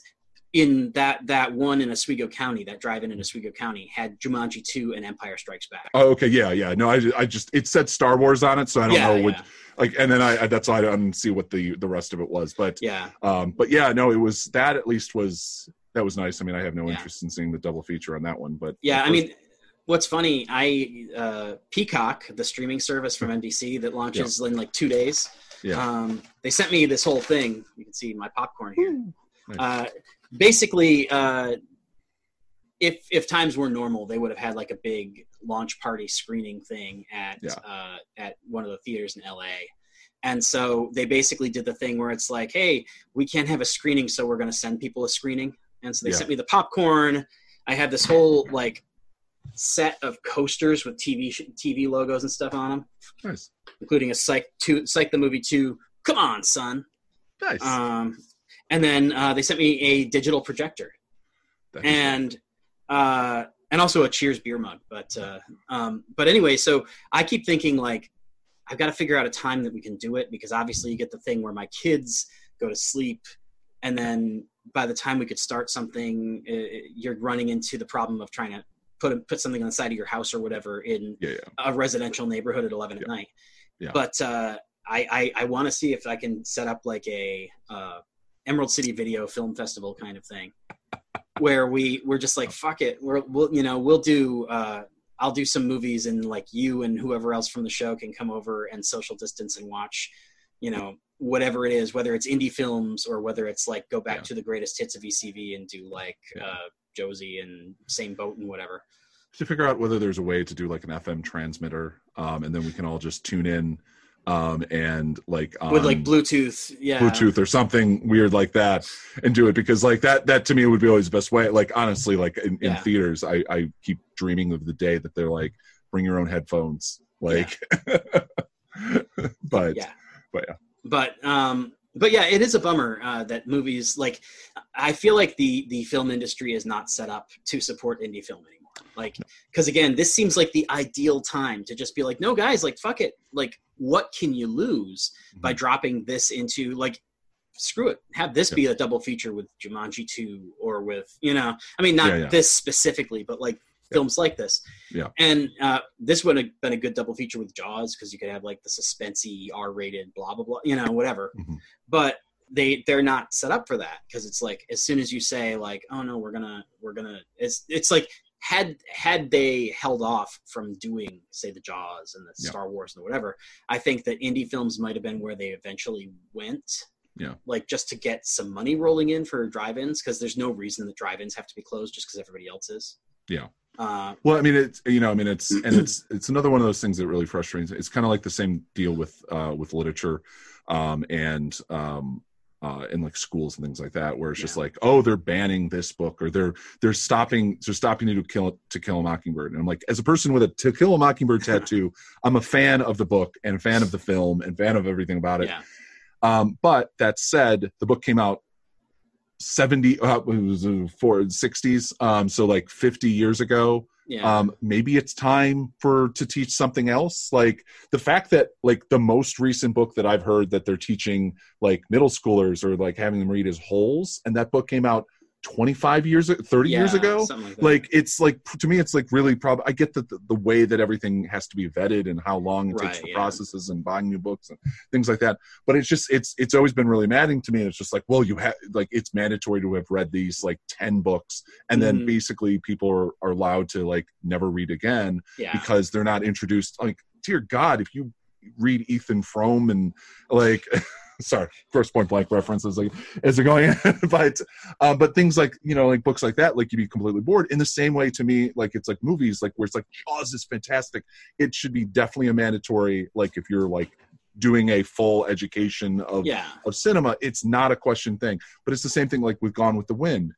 in that that one in Oswego County, that drive-in in Oswego County had Jumanji two and Empire Strikes Back. Oh, okay, yeah, yeah. No, I, I just it said Star Wars on it, so I don't yeah, know yeah, which like. And then I, I that's why I didn't see what the the rest of it was, but yeah, um, but yeah, no, it was that at least was that was nice. I mean, I have no Yeah. interest in seeing the double feature on that one, but yeah. I mean, what's funny, I uh, Peacock, the streaming service from NBC that launches in like two days. Yeah. Um, they sent me this whole thing. You can see my popcorn here. Nice. Uh, basically, uh, if if times were normal, they would have had like a big launch party screening thing at Yeah. uh, at one of the theaters in LA. And so they basically did the thing where it's like, hey, we can't have a screening, so we're going to send people a screening. And so they Yeah. sent me the popcorn. I had this whole like set of coasters with TV sh- TV logos and stuff on them, nice, including a Psych two Psych the movie two. Come on, son. nice. Um, and then uh, they sent me a digital projector and uh, and also a Cheers beer mug. But uh, um, but anyway, so I keep thinking like I've got to figure out a time that we can do it because obviously you get the thing where my kids go to sleep, and then by the time we could start something, uh, you're running into the problem of trying to put put something on the side of your house or whatever in yeah, yeah, a residential neighborhood at 11 at night. Yeah. But uh, I, I, I want to see if I can set up like a uh, Emerald City Video Film Festival kind of thing, where we we're just like fuck it, we're, we'll you know we'll do uh, I'll do some movies and like you and whoever else from the show can come over and social distance and watch, you know whatever it is, whether it's indie films or whether it's like go back Yeah. to the greatest hits of ECV and do like Yeah. uh, Josie and same boat and whatever. to figure out whether there's a way to do like an FM transmitter, um, and then we can all just tune in, um, and like With like Bluetooth, yeah, Bluetooth or something weird like that, and do it because like that that to me would be always the best way. Like honestly, like in, in Yeah. theaters, I I keep dreaming of the day that they're like bring your own headphones, like. but yeah but yeah. but um but yeah it is a bummer uh that movies like i feel like the the film industry is not set up to support indie film anymore like because again this seems like the ideal time to just be like no guys like fuck it like what can you lose by Mhm. dropping this into like screw it have this be a double feature with jumanji 2 or with you know i mean not Yeah, yeah. this specifically but like films like this Yeah. and uh, this would have been a good double feature with jaws because you could have like the suspensey r-rated blah blah blah you know whatever Mhm. but they they're not set up for that because it's like as soon as you say like oh no we're gonna we're gonna it's it's like had had they held off from doing say the jaws and the Yeah. star wars and whatever i think that indie films might have been where they eventually went Yeah. like just to get some money rolling in for drive-ins because there's no reason that drive-ins have to be closed just because everybody else is Yeah. Uh, Well, I mean, it's you know, I mean, it's and it's it's another one of those things that really frustrates. me. It's kind of like the same deal with uh, with literature, um, and um, uh, in like schools and things like that, where it's just like, oh, they're banning this book, or they're they're stopping they're stopping you to kill to kill a mockingbird. And I'm like, as a person with a to kill a mockingbird tattoo, I'm a fan of the book and a fan of the film and fan of everything about it. yeah Um, but that said, the book came out 70 uh, it was for 60s um so like 50 years ago Yeah. um maybe it's time for to teach something else like the fact that like the most recent book that i've heard that they're teaching like middle schoolers or like having them read is holes and that book came out 25 years 30 years ago like like it's like to me it's like really probably i get that the, the way that everything has to be vetted and how long it takes Right, for yeah. processes and buying new books and things like that but it's just it's it's always been really maddening to me and it's just like well you have like it's mandatory to have read these like 10 books and then Mhm. basically people are, are allowed to like never read again yeah. because they're not introduced like dear god if you read ethan frome and like sorry first point blank references like as they're going but um, but things like you know like books like that like you'd be completely bored. In the same way to me like it's like movies like where it's like jaws is fantastic. It should be definitely a mandatory like if you're like doing a full education of yeah. of cinema it's not a question thing. But it's the same thing like with gone with the wind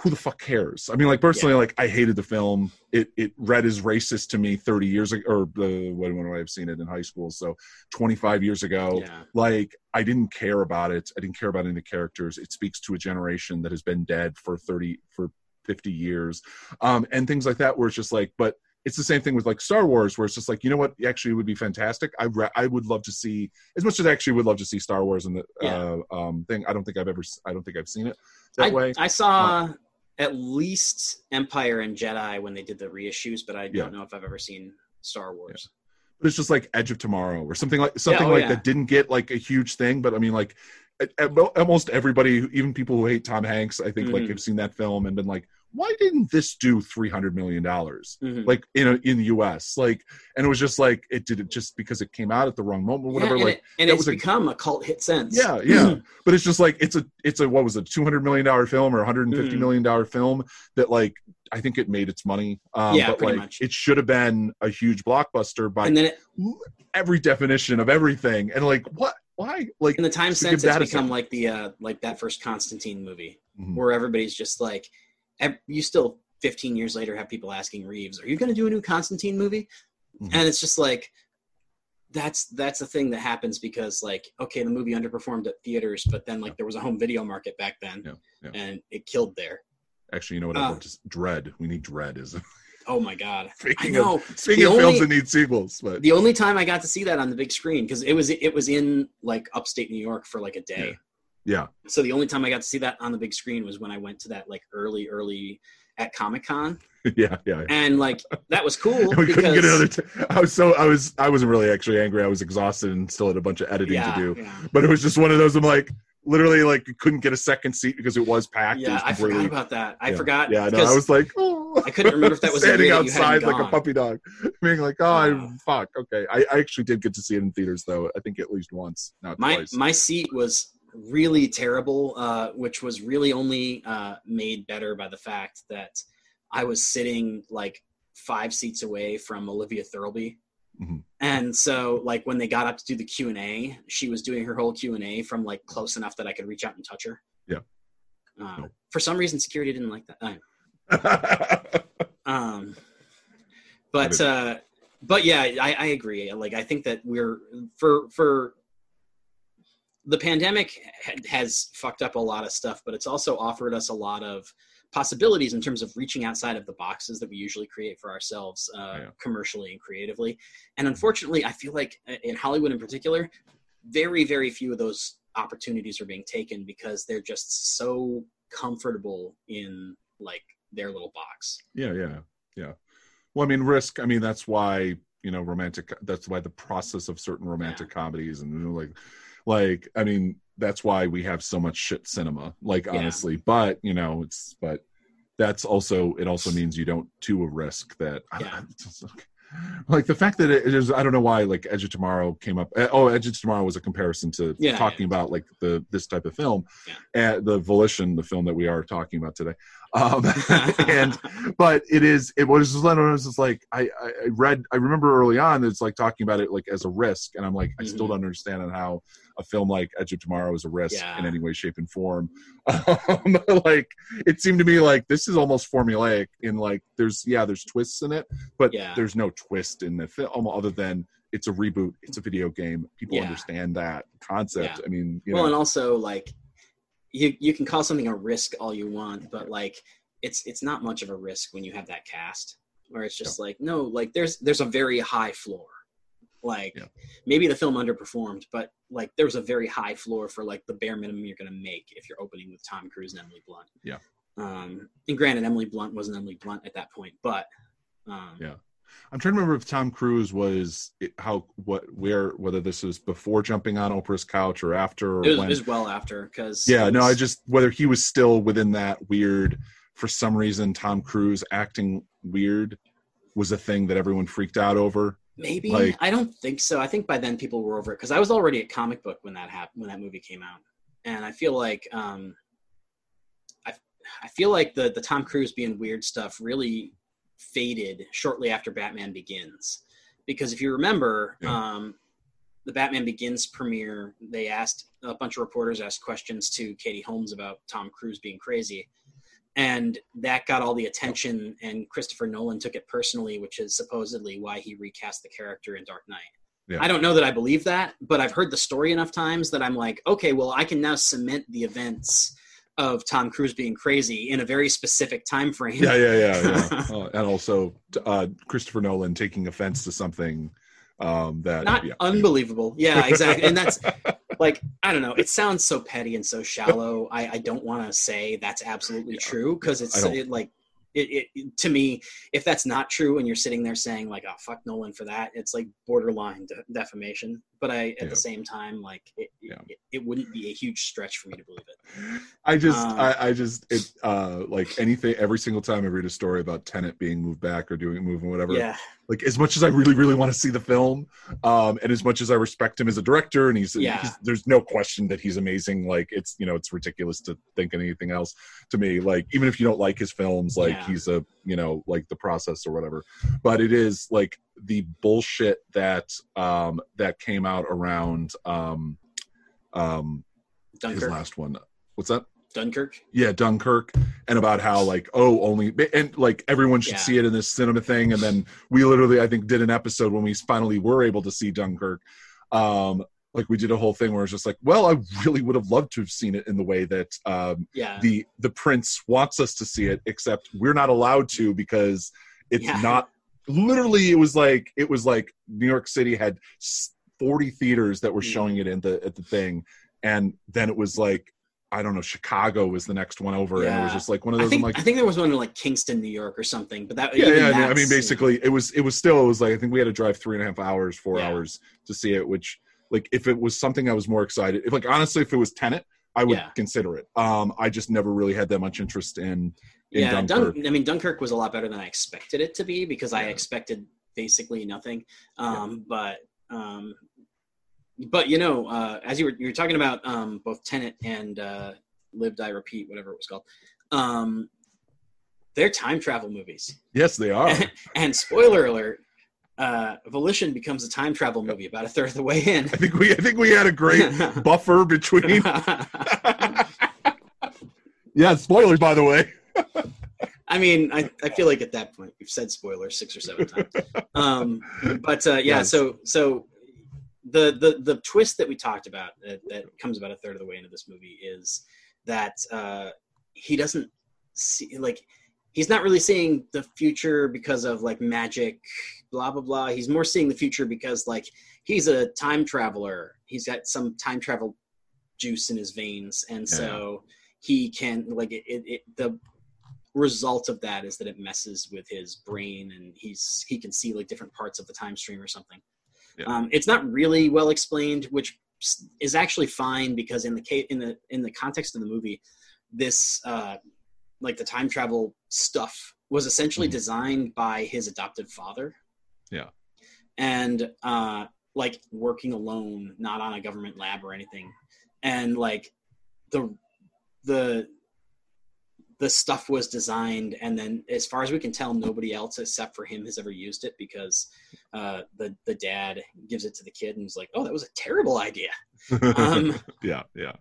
who the fuck cares i mean like personally like i hated the film it it read as racist to me 30 years ago or the when would i have seen it in high school so 25 years ago Yeah. like i didn't care about it i didn't care about any of the characters it speaks to a generation that has been dead for 30 for 50 years um and things like that where it's just like but it's the same thing with like Star Wars, where it's just like, you know what, actually would be fantastic. I re- I would love to see as much as I actually would love to see Star Wars in the Yeah. uh, um, thing. I don't think I've ever, I don't think I've seen it that I, way. I saw at least Empire and Jedi when they did the reissues, but I don't Yeah. know if I've ever seen Star Wars. but it's just like Edge of Tomorrow or something like something oh, like yeah. that didn't get like a huge thing, but I mean like at- at mo- almost everybody, even people who hate Tom Hanks, I think like Mhm. have seen that film and been like, why didn't this do three hundred million dollars? Mhm. Like in a, in the U.S. Like, and it was just like it did it just because it came out at the wrong moment, whatever. Yeah, and like, it, and it's was a- become a cult hit since. yeah, yeah. but it's just like it's a it's a what was it, two hundred million dollar film or one hundred and fifty Mhm. million dollar film that like I think it made its money. Um, Yeah, but pretty like much. it should have been a huge blockbuster by and then it, every definition of everything, and like what why like in the time since, it's become like the uh, like that first Constantine movie, Mhm. where everybody's just like, you still 15 years later have people asking Reeves, "Are you going to do a new Constantine movie?" Mhm. And it's just like. That's that's a thing that happens because like okay the movie underperformed at theaters but then like there was a home video market back then Yeah, yeah. and it killed there actually you know what Uh, I just Dredd. We need Dredd is oh my god I speaking know of speaking The of films that need sequels, but the only time I got to see that on the big screen because it was it was in like upstate New York for like a day. Yeah, So the only time I got to see that on the big screen was when I went to that like early early at Comic Con, yeah, yeah. and like that was cool. we because, couldn't get another. T- I was so I was I wasn't really actually angry. I was exhausted and still had a bunch of editing yeah, to do. Yeah, But it was just one of those. I'm like literally like couldn't get a second seat because it was packed. yeah was I forgot about that. I yeah. forgot. Yeah, no, I was like, oh. I couldn't remember if that was standing year that you hadn't outside like a puppy dog, being like, oh, Wow. I, fuck, okay. I, I actually did get to see it in theaters though. I think at least once, not my twice. my seat was really terrible, uh, which was really only uh, made better by the fact that I was sitting like five seats away from Olivia Thirlby. Mhm. And so, like when they got up to do the Q and A, she was doing her whole Q and A from like close enough that I could reach out and touch her. Yeah. Uh, Cool. For some reason, security didn't like that. Um, but uh, but yeah, I, I agree. Like I think that we're for for the pandemic has fucked up a lot of stuff, but it's also offered us a lot of possibilities in terms of reaching outside of the boxes that we usually create for ourselves uh, Yeah. commercially and creatively. And unfortunately, I feel like uh, in Hollywood in particular, very very few of those opportunities are being taken because they're just so comfortable in like their little box. yeah, yeah, yeah. Well, I mean, risk. I mean, that's why you know romantic. That's why the process of certain romantic comedies and you know, like, like I mean, that's why we have so much shit cinema. Like Yeah. honestly, but you know, it's but that's also it also means you don't to a risk that Yeah. like the fact that it is i don't know why like edge of tomorrow came up uh, oh edge of tomorrow was a comparison to Yeah, talking about like the this type of film and the volition the film that we are talking about today um and but it is it was just, just like I, I I read i remember early on it's like talking about it like as a risk and i'm like i still Mhm. don't understand how a film like edge of tomorrow is a risk Yeah. in any way shape and form um, like it seemed to me like this is almost formulaic in like there's yeah there's twists in it but Yeah. there's no twist in the film other than it's a reboot it's a video game people Yeah. understand that concept i mean you well, know and also like you you can call something a risk all you want, but like it's it's not much of a risk when you have that cast where it's just like no, like there's there's a very high floor. Like Yeah. maybe the film underperformed, but like there was a very high floor for like the bare minimum you're gonna make if you're opening with Tom Cruise and Emily Blunt. Yeah. Um, and granted, Emily Blunt wasn't Emily Blunt at that point, but um, Yeah. I'm trying to remember if Tom Cruise was how what where whether this was before jumping on Oprah's couch or after or it was, when. it was well after because yeah, no, I just whether he was still within that weird for some reason Tom Cruise acting weird was a thing that everyone freaked out over. Maybe Like- I don't think so. I think by then people were over it because I was already at comic book when that happened when that movie came out, and I feel like um, I I feel like the the Tom Cruise being weird stuff really faded shortly after Batman Begins, because if you remember, Yeah. um, the Batman Begins premiere, they asked a bunch of reporters asked questions to Katie Holmes about Tom Cruise being crazy. And that got all the attention, and Christopher Nolan took it personally, which is supposedly why he recast the character in Dark Knight. Yeah. I don't know that I believe that, but I've heard the story enough times that I'm like, okay, well, I can now cement the events of Tom Cruise being crazy in a very specific time frame. Yeah, yeah, yeah, yeah. Uh, and also uh, Christopher Nolan taking offense to something um, that Not yeah. unbelievable. Yeah, exactly. and that's like, I don't know. It sounds so petty and so shallow. I, I don't want to say that's absolutely Yeah. true because it's it, like, it, it to me, if that's not true and you're sitting there saying like, "Oh fuck Nolan for that," it's like borderline de- defamation. But I, at Yeah. the same time, like, it, Yeah. it, it wouldn't be a huge stretch for me to believe it. I just, Um, I, I just, it, uh, like anything, every single time I read a story about Tenet being moved back or doing a move and whatever, Yeah, like as much as I really, really want to see the film, um, and as much as I respect him as a director, and he's, Yeah. he's, there's no question that he's amazing. Like it's, you know, it's ridiculous to think anything else to me. Like even if you don't like his films, like Yeah. he's a, you know, like the process or whatever. But it is like the bullshit that, um, that came out around, um, um, his last one. What's that? Dunkirk. yeah dunkirk and about how like oh only and like everyone should Yeah. see it in this cinema thing and then we literally i think did an episode when we finally were able to see dunkirk um like we did a whole thing where it's just like well i really would have loved to have seen it in the way that um Yeah, the the prince wants us to see it except we're not allowed to because it's Yeah. not literally it was like it was like new york city had 40 theaters that were Mm. showing it in the at the thing and then it was like i don't know chicago was the next one over and it was just like one of those i'm like I think there was one in like Kingston, New York, or something. But that yeah, yeah. I mean- I basically, it was it was still it was like I think we had to drive three and a half hours, four Yeah. hours to see it. Which like if it was something I was more excited, if like honestly, if it was Tenet, I would Yeah. consider it. Um, I just never really had that much interest in in yeah, Dunkirk. Dun- I mean, Dunkirk was a lot better than I expected it to be because I expected basically nothing. Um, But um, but you know, uh, as you were you were talking about um, both Tenet and uh, Live Die Repeat, whatever it was called. Um, they're time travel movies, yes, they are. and spoiler alert: uh, Volition becomes a time travel movie about a third of the way in. I think we I think we had a great buffer between. yeah, spoilers by the way. I mean, I, I feel like at that point we've said spoilers six or seven times. Um, but uh, yeah, Yes. so so the the the twist that we talked about that, that comes about a third of the way into this movie is that uh, he doesn't see like he's not really seeing the future because of like magic, blah blah blah. He's more seeing the future because like he's a time traveler. He's got some time travel juice in his veins, and so he can like it, it, it the result of that is that it messes with his brain and he's he can see like different parts of the time stream or something Yeah. um, it's not really well explained which is actually fine because in the in the in the context of the movie this uh like the time travel stuff was essentially Mhm. designed by his adopted father Yeah. and uh like working alone not on a government lab or anything and like the the the stuff was designed and then as far as we can tell nobody else except for him has ever used it because uh, the the dad gives it to the kid and is like oh that was a terrible idea um, yeah, yeah.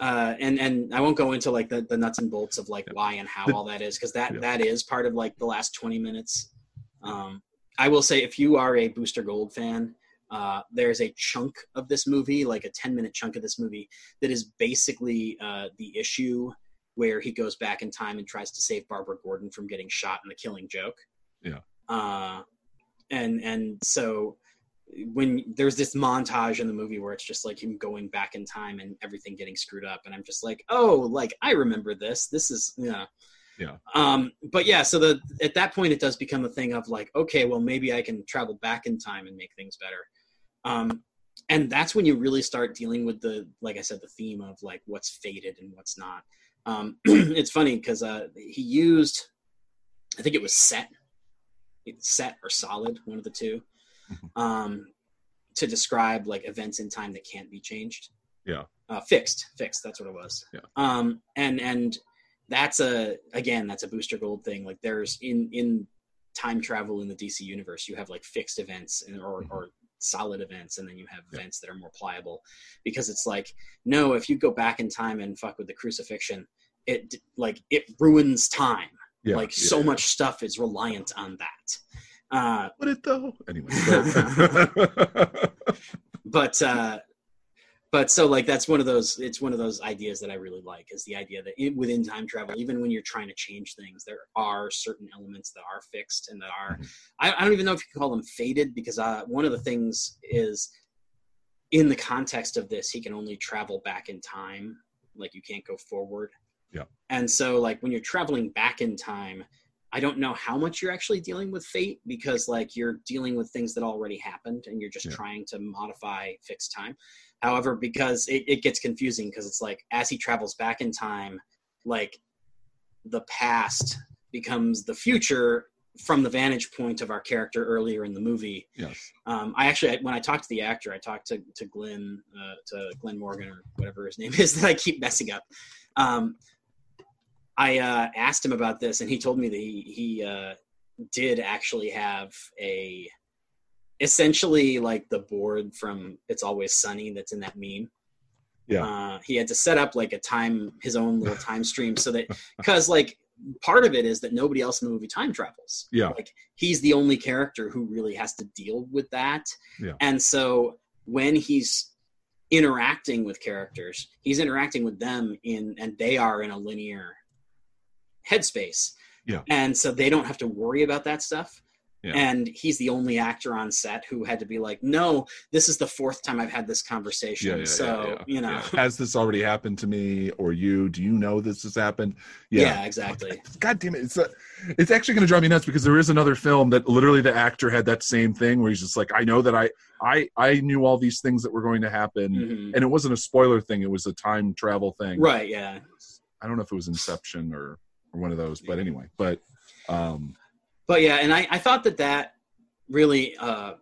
Uh, and and I won't go into like the, the nuts and bolts of like why and how all that is because that Yeah. that is part of like the last 20 minutes um, I will say if you are a Booster Gold fan uh, there's a chunk of this movie, like a 10 minute chunk of this movie, that is basically uh, the issue where he goes back in time and tries to save Barbara Gordon from getting shot in the Killing Joke. Yeah. Uh, and and so when there's this montage in the movie where it's just like him going back in time and everything getting screwed up, and I'm just like, oh, like I remember this. This is yeah. Yeah. Um, but yeah, so the at that point it does become a thing of like, okay, well maybe I can travel back in time and make things better. Um, and that's when you really start dealing with the, like I said, the theme of like what's fated and what's not. Um, it's funny because uh, he used, I think it was set, set or solid, one of the 2 Mhm. um, to describe like events in time that can't be changed. Yeah. Uh, fixed, fixed. That's what it was. Yeah. Um, and and that's a again that's a booster gold thing. Like there's in in time travel in the DC universe, you have like fixed events and or Mhm. or solid events, and then you have Yeah. events that are more pliable. Because it's like no, if you go back in time and fuck with the crucifixion, it like it ruins time. Yeah. like yeah, so much stuff is reliant on that. Uh, Would it though? Anyway. but- but uh but so like that's one of those it's one of those ideas that i really like is the idea that in, within time travel even when you're trying to change things there are certain elements that are fixed and that are Mhm. I, I don't even know if you can call them faded because uh one of the things is in the context of this he can only travel back in time like you can't go forward Yeah. and so like when you're traveling back in time I don't know how much you're actually dealing with fate because like you're dealing with things that already happened and you're just Yeah. trying to modify fixed time. However, because it, it gets confusing because it's like as he travels back in time, like the past becomes the future from the vantage point of our character earlier in the movie. yes. Um, I actually, when I talked to the actor, I talked to to Glenn, uh, to Glenn Morgan or whatever his name is that I keep messing up. Um, I uh, asked him about this, and he told me that he he uh, did actually have a essentially like the board from It's Always Sunny that's in that meme. Yeah. Uh, he had to set up like a time, his own little time stream, so that because like part of it is that nobody else in the movie time travels. Yeah. Like he's the only character who really has to deal with that. Yeah. And so when he's interacting with characters, he's interacting with them in and they are in a linear headspace. Yeah. And so they don't have to worry about that stuff. Yeah. And he's the only actor on set who had to be like, no, this is the fourth time I've had this conversation. Yeah, yeah, so, you know, yeah. has this already happened to me or you? Do you know this has happened? yeah, exactly. God damn it! It's a, it's actually going to drive me nuts because there is another film that literally the actor had that same thing where he's just like, I know that I I I knew all these things that were going to happen, Mhm. and it wasn't a spoiler thing; it was a time travel thing. Right. Yeah. I don't know if it was Inception or or one of those, but anyway, but um, but yeah and i, I thought that that really uh,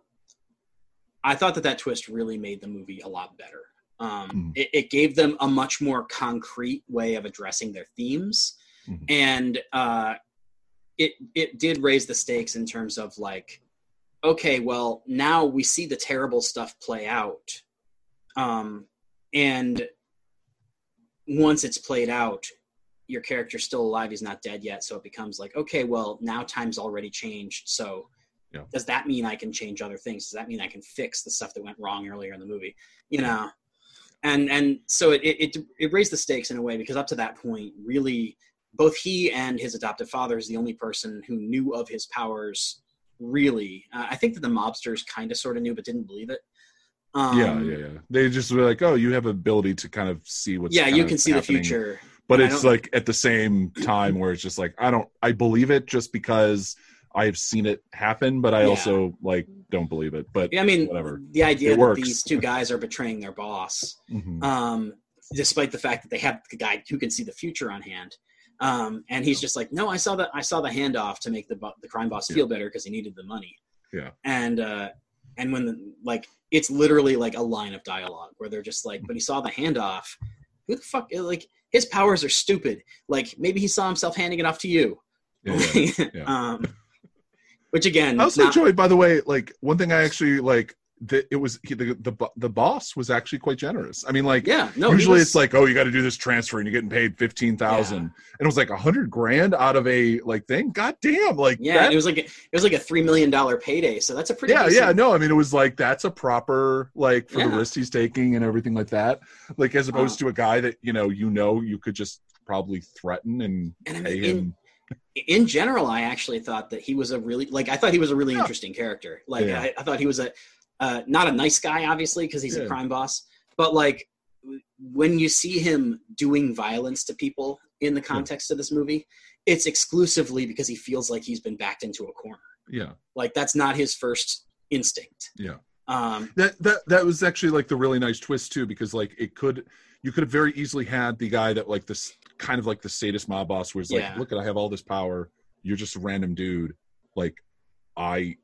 i thought that that twist really made the movie a lot better um, Mhm. it, it gave them a much more concrete way of addressing their themes Mhm. and uh, it it did raise the stakes in terms of like okay well now we see the terrible stuff play out um, and once it's played out your character's still alive he's not dead yet. So it becomes like okay well now time's already changed. So Yeah. does that mean i can change other things? Does that mean i can fix the stuff that went wrong earlier in the movie? You know? And and so it it, it, raised the stakes in a way because up to that point really both he and his adoptive father is the only person who knew of his powers really. Uh, i think that the mobsters kind of sort of knew but didn't believe it. Um, yeah, yeah, yeah. They just were like, oh, you have ability to kind of see what's yeah you can see happening. the future but it's like at the same time where it's just like I don't I believe it just because I've seen it happen, but I Yeah. also like don't believe it. But Yeah, I mean, whatever. the idea It that works. these two guys are betraying their boss, Mhm. um, despite the fact that they have the guy who can see the future on hand, um, and he's just like, "No, I saw the I saw the handoff to make the the crime boss Yeah. feel better because he needed the money." Yeah. and uh, and when the, like it's literally like a line of dialogue where they're just like, "But he saw the handoff. Who the fuck? Like his powers are stupid. Like maybe he saw himself handing it off to you." Yeah, yeah. yeah. um, which again, I also not- enjoyed, by the way, like one thing I actually like the, it was he, the, the the boss was actually quite generous. I mean, like Yeah, no. usually was- it's like, oh, you got to do this transfer and you're getting paid fifteen thousand, Yeah. and it was like a hundred grand out of a like thing. God damn, like yeah, that- it was like a, it was like a three million dollar payday. So that's a pretty yeah, decent- yeah. No, I mean it was like that's a proper like for the Yeah. risk he's taking and everything like that. Like as opposed Uh, to a guy that you know you know you could just probably threaten and And I pay mean, him. in, in general, I actually thought that he was a really like I thought he was a really Yeah. interesting character. Like. I, I thought he was a uh, not a nice guy, obviously, because he's Yeah. a crime boss. But like when you see him doing violence to people in the context of this movie, it's exclusively because he feels like he's been backed into a corner. yeah, Like that's not his first instinct. yeah. Um, That that that was actually like the really nice twist too, because like it could you could have very easily had the guy that like this kind of like the sadist mob boss was like, Yeah. look at I have all this power, you're just a random dude, like I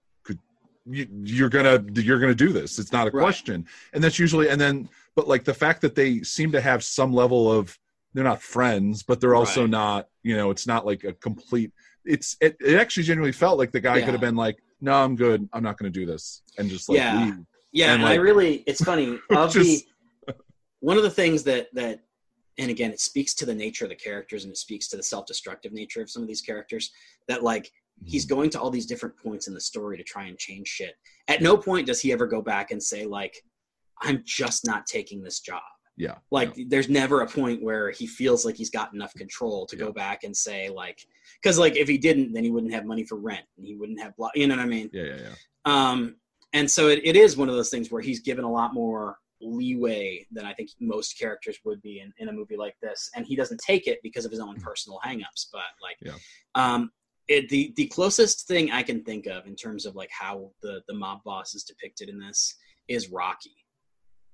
you, you're gonna you're gonna do this. It's not a Right. question, and that's usually and then but like the fact that they seem to have some level of they're not friends, but they're also Right. not you know it's not like a complete. It's it, it actually genuinely felt like the guy Yeah. could have been like, no, I'm good, I'm not gonna do this, and just like Yeah. leave. Yeah, And, and, I really it's funny of Just- the one of the things that that and again it speaks to the nature of the characters and it speaks to the self-destructive nature of some of these characters that like he's Mm-hmm. going to all these different points in the story to try and change shit. At no point does he ever go back and say like I'm just not taking this job. yeah, Like there's never a point where he feels like he's got enough control to Yeah. go back and say like cuz like if he didn't then he wouldn't have money for rent and he wouldn't have blah, you know what I mean? yeah, yeah, yeah. Um, and so it, it is one of those things where he's given a lot more leeway than I think most characters would be in, in a movie like this. And he doesn't take it because of his own personal hangups. But like, Yeah. um, it, the, the closest thing I can think of in terms of like how the, the mob boss is depicted in this is Rocky.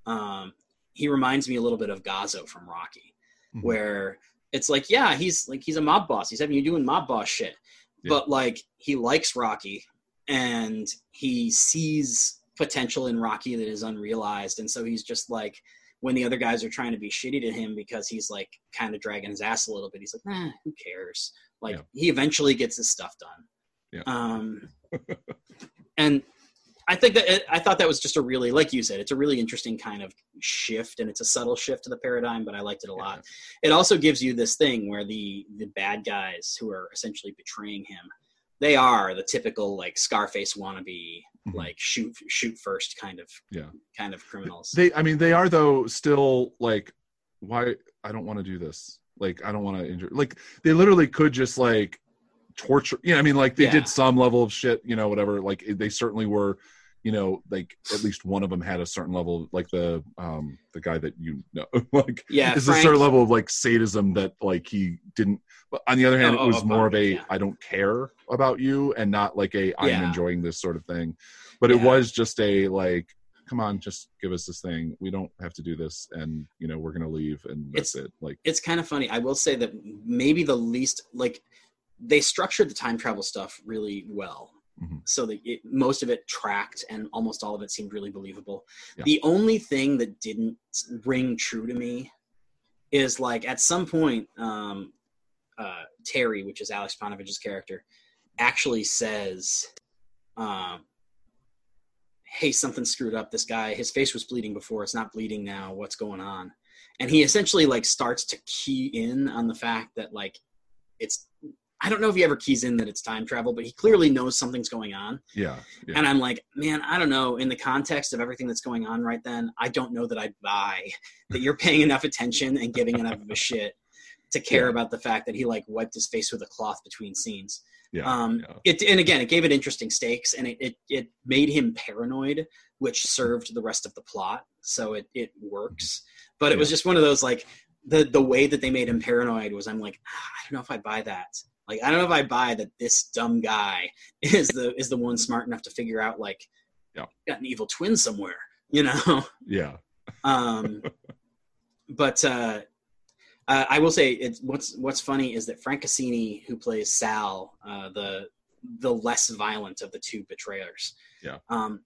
Um, he reminds me a little bit of Gazzo from Rocky, Mhm. where it's like, yeah, he's like, he's a mob boss. He's having you doing mob boss shit. Yeah. But like, he likes Rocky and he sees potential in Rocky that is unrealized. And so he's just like, when the other guys are trying to be shitty to him because he's like kind of dragging his ass a little bit, he's like, eh, who cares? Like Yeah. he eventually gets his stuff done. Yeah. Um, and I think that it, I thought that was just a really, like you said, it's a really interesting kind of shift, and it's a subtle shift to the paradigm, but I liked it a lot. It also gives you this thing where the the bad guys who are essentially betraying him, they are the typical like Scarface wannabe, Mhm. like shoot shoot first kind of Yeah. kind of criminals. They, I mean, they are though still like, why? I don't want to do this. Like, I don't want to injure. Like, they literally could just like torture. You know, I mean, like they Yeah. did some level of shit. You know, whatever. Like, they certainly were. You know, like at least one of them had a certain level, like the um the guy that you know, like yeah, is a certain level of like sadism that like he didn't. But on the other hand, Oh, it was oh, more of a yeah. I don't care about you, and not like a I am Yeah. enjoying this sort of thing. But it was just a like, come on, just give us this thing. We don't have to do this, and you know we're gonna leave, and that's it. Like, it's kind of funny. I will say that maybe the least like they structured the time travel stuff really well. Mhm. So that it, most of it tracked and almost all of it seemed really believable. Yeah. The only thing that didn't ring true to me is like at some point, um, uh, Terry, which is Aleks Paunovic's character, actually says, um, "Hey, something screwed up. This guy, his face was bleeding before. It's not bleeding now. What's going on?" And he essentially like starts to key in on the fact that like it's. I don't know if he ever keys in that it's time travel, but he clearly knows something's going on. yeah, yeah. And I'm like, man, I don't know. In the context of everything that's going on right then, I don't know that I'd buy that you're paying enough attention and giving enough of a shit to care Yeah. about the fact that he like wiped his face with a cloth between scenes. Yeah, Um, yeah. It and again, it gave it interesting stakes, and it it, it made him paranoid, which served the rest of the plot. So it it works. But it was just one of those like the the way that they made him paranoid was I'm like "Ah, I don't know if I buy that. Like I don't know if I buy that this dumb guy is the is the one smart enough to figure out like Yeah. got an evil twin somewhere, you know. yeah. Um, but uh, uh, I will say it's what's what's funny is that Frank Cassini, who plays Sal, uh, the the less violent of the two betrayers. Yeah. Um,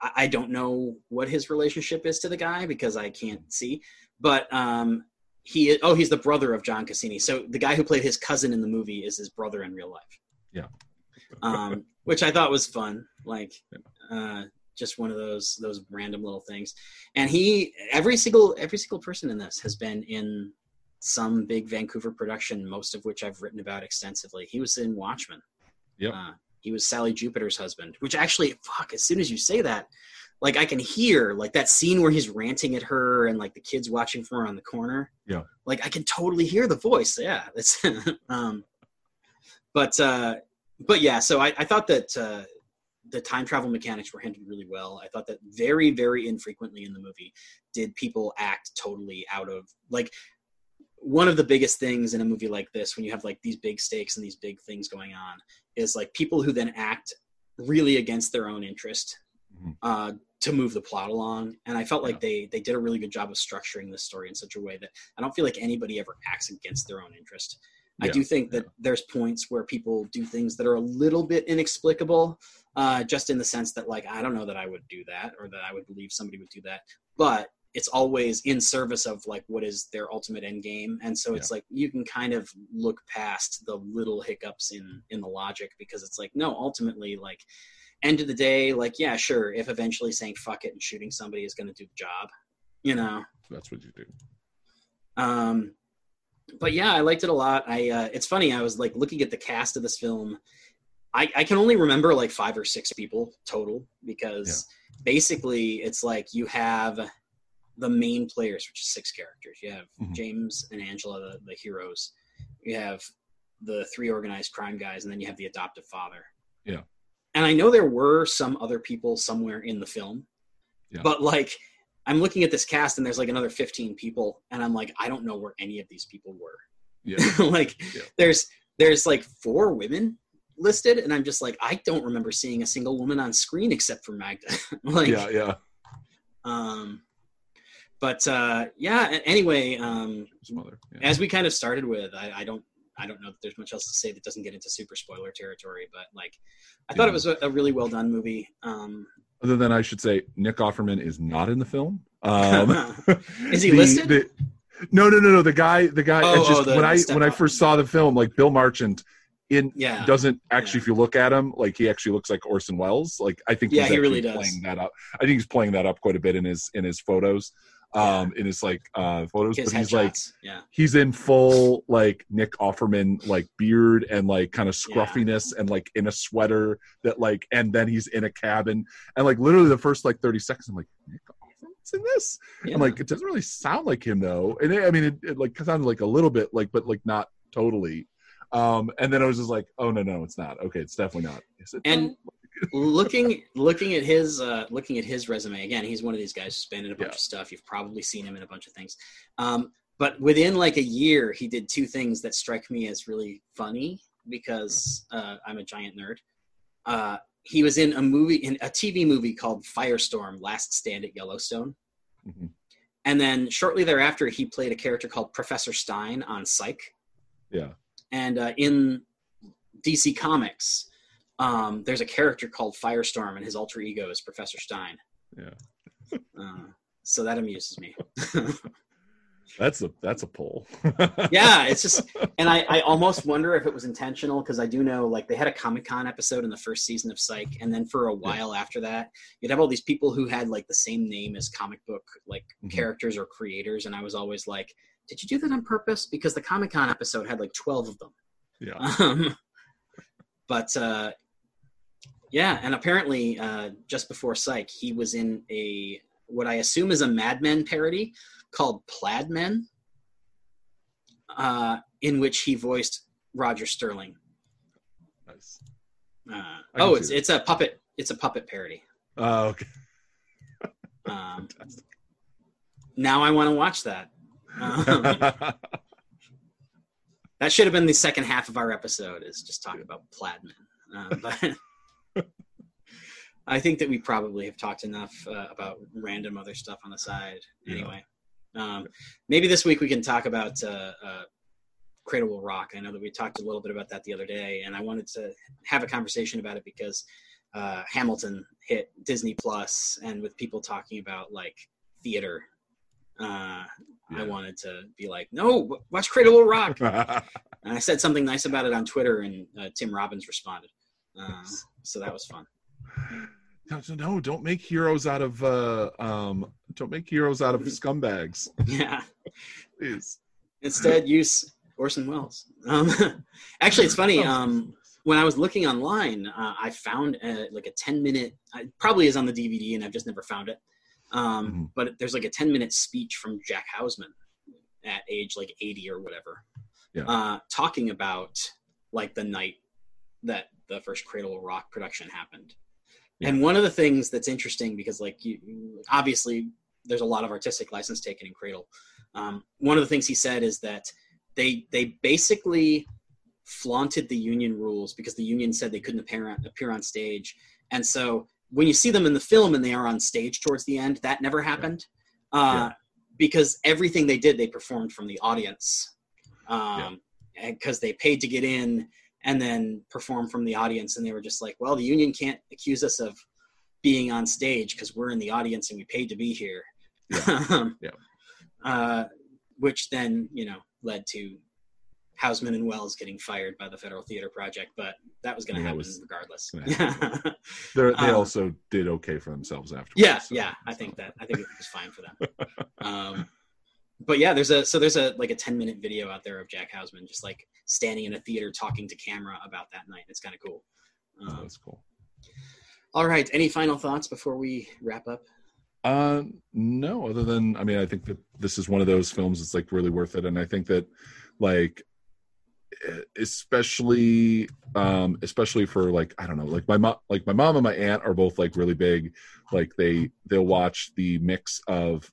I, I don't know what his relationship is to the guy because I can't see, but um, he oh he's the brother of John Cassini. So the guy who played his cousin in the movie is his brother in real life. Yeah. um, which I thought was fun. Like, uh, just one of those those random little things. And he every single every single person in this has been in some big Vancouver production, most of which I've written about extensively. He was in Watchmen. Yep. Uh, he was Sally Jupiter's husband, which actually, fuck, as soon as you say that, like I can hear like that scene where he's ranting at her and like the kids watching from around the corner. Yeah. Like I can totally hear the voice. Yeah. That's um but uh but yeah, so I, I thought that uh the time travel mechanics were handled really well. I thought that very, very infrequently in the movie did people act totally out of like one of the biggest things in a movie like this when you have like these big stakes and these big things going on is like people who then act really against their own interest Mhm. uh, to move the plot along. And i felt like they they did a really good job of structuring this story in such a way that i don't feel like anybody ever acts against their own interest. I do think that there's points where people do things that are a little bit inexplicable uh, just in the sense that like i don't know that i would do that or that i would believe somebody would do that. But it's always in service of like what is their ultimate end game. And so it's like you can kind of look past the little hiccups in in the logic because it's like no ultimately like end of the day like yeah sure if eventually saying fuck it and shooting somebody is going to do the job you know? That's what you do. um but yeah i liked it a lot. I uh it's funny i was like looking at the cast of this film. I i can only remember like five or six people total because basically it's like you have the main players which is six characters you have Mhm. james and angela the, the heroes you have the three organized crime guys and then you have the adoptive father Yeah. and i know there were some other people somewhere in the film Yeah. but like i'm looking at this cast and there's like another 15 people and i'm like i don't know where any of these people were Yeah. like Yeah. there's there's like four women listed and i'm just like i don't remember seeing a single woman on screen except for magda like yeah, yeah. um but uh yeah anyway um. Yeah. as we kind of started with i, I don't i don't know that there's much else to say that doesn't get into super spoiler territory but like i thought it was a, a really well done movie um Other than I should say, Nick Offerman is not in the film. Um, Is he the- listed? the- no, no, no, no. The guy, the guy. Oh, just oh, the- when I when I first saw the film, like Bill Marchant, in yeah doesn't actually. Yeah. If you look at him, like he actually looks like Orson Welles. Like I think Yeah, he's he really does. playing that up. I think he's playing that up quite a bit in his in his photos, um, in his like uh photos. his but he's like yeah he's in full like Nick Offerman like beard and like kind of Yeah. scruffiness and like in a sweater that like and then he's in a cabin and like literally the first like 30 seconds I'm like Nick Offerman's in this yeah. I'm like it doesn't really sound like him though and it, I mean it, it like sounded like a little bit like but like not totally um and then I was just like oh no no it's not okay it's definitely not Is it And-? Looking looking at his uh looking at his resume again he's one of these guys who's been in a bunch Yeah. of stuff. You've probably seen him in a bunch of things. Um but within like a year he did two things that strike me as really funny because uh i'm a giant nerd. Uh he was in a movie in a tv movie called firestorm last stand at yellowstone. Mhm. and then shortly thereafter he played a character called professor stein on psych. Yeah. And uh, in DC Comics, um, there's a character called Firestorm, and his alter ego is Professor Stein. Yeah. Uh, so that amuses me. that's a that's a pull yeah, it's just, and I, I almost wonder if it was intentional because I do know like they had a Comic Con episode in the first season of Psych, and then for a while after that, you'd have all these people who had like the same name as comic book like Mhm. characters or creators, and I was always like, did you do that on purpose? Because the Comic Con episode had like twelve of them. yeah Um, but uh, yeah, and apparently, uh, just before Psych, he was in a what I assume is a Mad Men parody called Plaid Men, uh, in which he voiced Roger Sterling. nice Uh, oh, it's that. it's a puppet. It's a puppet parody. oh okay Um, now I want to watch that. Um, that should have been the second half of our episode. Is just talking about plaid men. Uh, but I think that we probably have talked enough uh, about random other stuff on the side. Yeah. Anyway, um, maybe this week we can talk about uh, uh, Cradle Will Rock. I know that we talked a little bit about that the other day, and I wanted to have a conversation about it because uh, Hamilton hit Disney Plus, and with people talking about like theater, uh, I wanted to be like, no, watch Cradle Will Rock. And I said something nice about it on Twitter, and uh, Tim Robbins responded. Uh, so that was fun. No, no, don't make heroes out of uh um don't make heroes out of scumbags Yeah. please Instead, use Orson Welles. Um, actually, it's funny. Um, when I was looking online, uh, I found a, like a 10 minute, it probably is on the DVD and I've just never found it. Um, Mhm. But there's like a 10 minute speech from Jack Houseman at age like 80 or whatever, Yeah. uh, talking about like the night that the first Cradle of Rock production happened. And one of the things that's interesting because like you, obviously there's a lot of artistic license taken in Cradle. Um, one of the things he said is that they they basically flaunted the union rules because the union said they couldn't appear on, appear on stage, and so when you see them in the film and they are on stage towards the end, that never happened. Uh, because everything they did they performed from the audience. Um, because they paid to get in and then perform from the audience, and they were just like, well, the union can't accuse us of being on stage because we're in the audience and we paid to be here. Um, Yeah. Uh, which then, you know, led to Houseman and Welles getting fired by the Federal Theater Project, but that was going to happen was regardless. Yeah. They're, they Um, also did okay for themselves afterwards yeah, so- yeah. I so- think that I think it was fine for them. Um, but yeah, there's a so there's a like a 10 minute video out there of Jack Houseman just like standing in a theater talking to camera about that night. It's kind of cool. oh, Um, that's cool all right, any final thoughts before we wrap up? Uh, no, other than I mean, I think that this is one of those films that's like really worth it, and I think that like especially um especially for like i don't know like my mom like my mom and my aunt are both like really big like they they'll watch the mix of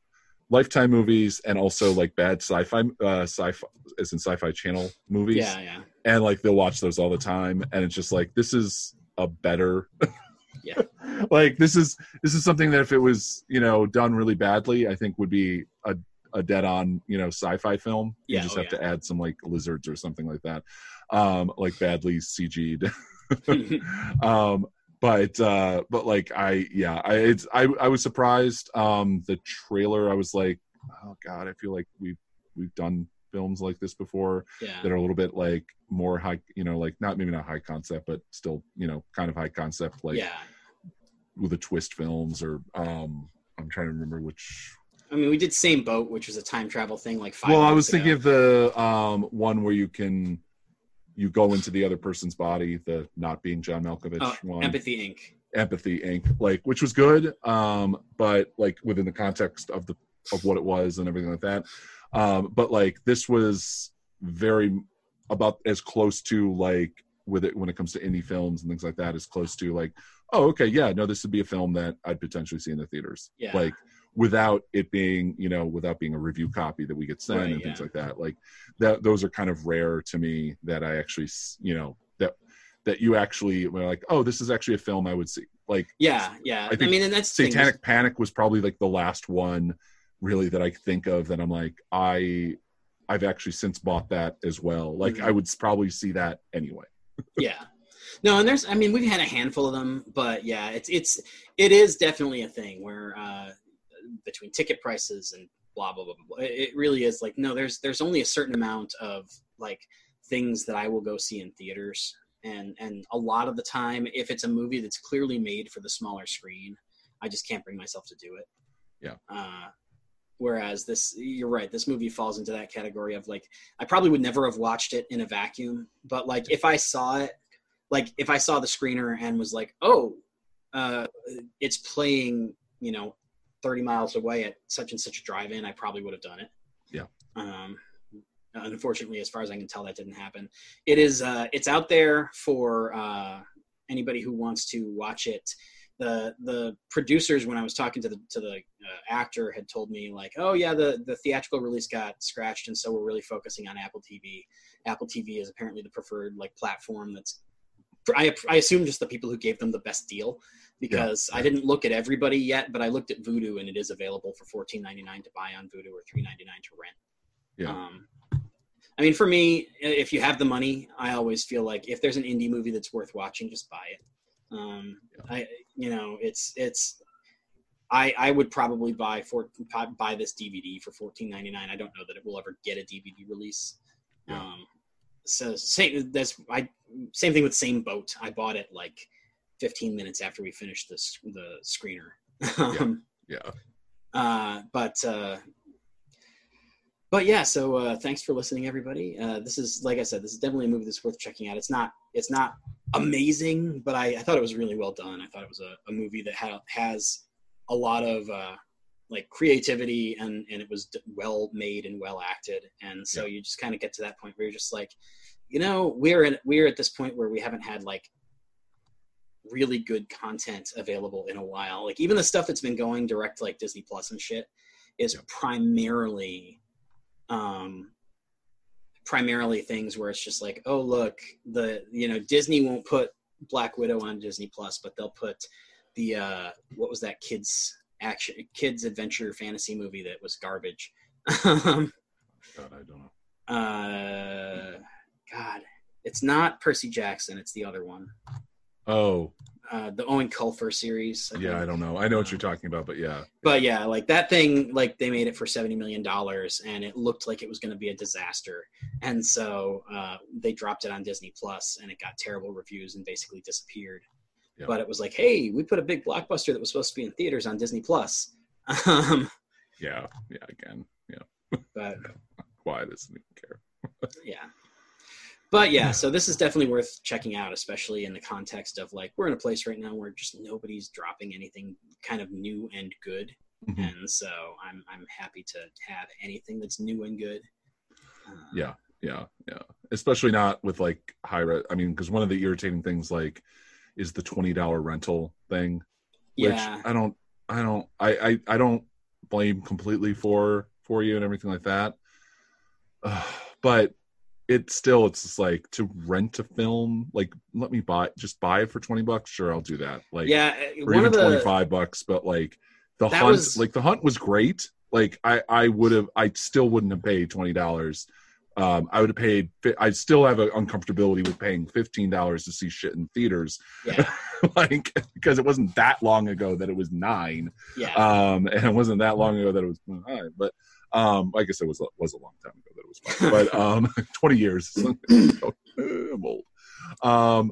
lifetime movies and also like bad sci-fi uh sci-fi as in sci-fi channel movies Yeah, yeah. and like they'll watch those all the time and it's just like this is a better Yeah. like this is this is something that if it was you know done really badly i think would be a, a dead on you know sci-fi film you Yeah, just oh, have to add some like lizards or something like that um like badly cg'd um but uh but like i yeah i it's i i was surprised um the trailer i was like oh god i feel like we've we've done films like this before yeah. that are a little bit like more high you know like not maybe not high concept but still you know kind of high concept like yeah. with the twist films or um i'm trying to remember which I mean, we did Same Boat, which was a time travel thing like five well i was thinking of the um one where you can you go into the other person's body the not being john malkovich oh, one Empathy Inc. empathy inc like which was good um but like within the context of the of what it was and everything like that um but like this was very about as close to like with it when it comes to indie films and things like that as close to like oh okay yeah no this would be a film that i'd potentially see in the theaters Yeah. like without it being you know without being a review copy that we get sent Right, and things yeah. like that like that those are kind of rare to me that i actually you know that that you actually were like oh this is actually a film i would see like Yeah, yeah. I, think mean, and that's satanic panic was probably like the last one really that i think of that i'm like i i've actually since bought that as well like Mhm. i would probably see that anyway yeah no and there's i mean we've had a handful of them but yeah it's it's it is definitely a thing where uh between ticket prices and blah blah blah, blah, it really is like no there's there's only a certain amount of like things that i will go see in theaters. And and a lot of the time if it's a movie that's clearly made for the smaller screen i just can't bring myself to do it. Yeah. uh whereas this you're right this movie falls into that category of like i probably would never have watched it in a vacuum but like if i saw it like if i saw the screener and was like oh uh it's playing you know 30 miles away at such and such a drive-in i probably would have done it. Yeah. um unfortunately as far as i can tell that didn't happen. It is uh it's out there for uh anybody who wants to watch it. The the producers when i was talking to the to the uh, actor had told me like oh yeah the the theatrical release got scratched and so we're really focusing on apple tv apple tv is apparently the preferred like platform that's I, I assume just the people who gave them the best deal because I didn't look at everybody yet, but I looked at Vudu and it is available for fourteen ninety nine to buy on Vudu or three ninety nine to rent. Yeah. Um, I mean, for me, if you have the money, I always feel like if there's an indie movie that's worth watching, just buy it. Um, I, you know, it's it's. I I would probably buy for buy this DVD for fourteen ninety nine. I don't know that it will ever get a DVD release. Yeah. Um, so same that's I same thing with same boat. I bought it like 15 minutes after we finished this the screener. um, Yeah. uh, but uh, but yeah, so uh, thanks for listening, everybody. Uh, this is like I said, this is definitely a movie that's worth checking out. It's not it's not amazing, but I, I thought it was really well done. I thought it was a, a movie that ha- has a lot of uh, like creativity and and it was d- well made and well acted. And so you just kind of get to that point where you're just like, you know, we're in we're at this point where we haven't had like really good content available in a while. Like even the stuff that's been going direct like Disney Plus and shit is Yeah. primarily um primarily things where it's just like, oh look, the you know, Disney won't put Black Widow on Disney Plus, but they'll put the uh what was that kids action kids adventure fantasy movie that was garbage. um God, I don't know. uh God. It's not Percy Jackson, it's the other one. Oh, Uh the Eoin Colfer series. yeah, I don't know. I know what you're talking about, but yeah. But yeah, like that thing, like they made it for seventy million dollars, and it looked like it was going to be a disaster, and so uh, they dropped it on Disney Plus, and it got terrible reviews and basically disappeared. Yeah. But it was like, hey, we put a big blockbuster that was supposed to be in theaters on Disney Plus. Um, Yeah. Yeah. Again. Yeah. but Why doesn't even care? yeah, but yeah, so this is definitely worth checking out, especially in the context of like we're in a place right now where just nobody's dropping anything kind of new and good. Mhm. and so I'm I'm happy to have anything that's new and good. Uh, Yeah. Yeah. Yeah. Especially not with like high. Re- I mean, because one of the irritating things like is the twenty dollar rental thing, which yeah, I don't. I don't. I. I. I don't blame completely for for you and everything like that. Uh, but it still it's just like to rent a film like let me buy just buy it for 20 bucks sure i'll do that like yeah. or even 25 bucks but like the hunt was- like the hunt was great like i i would have i still wouldn't have paid 20 dollars um i would have paid i still have an uncomfortability with paying 15 dollars to see shit in theaters. Yeah. Like because it wasn't that long ago that it was nine. Yeah. Um and it wasn't that long ago that it was nine but um i guess it was a, was a long time ago that it was fine but um 20 years. I'm old. Um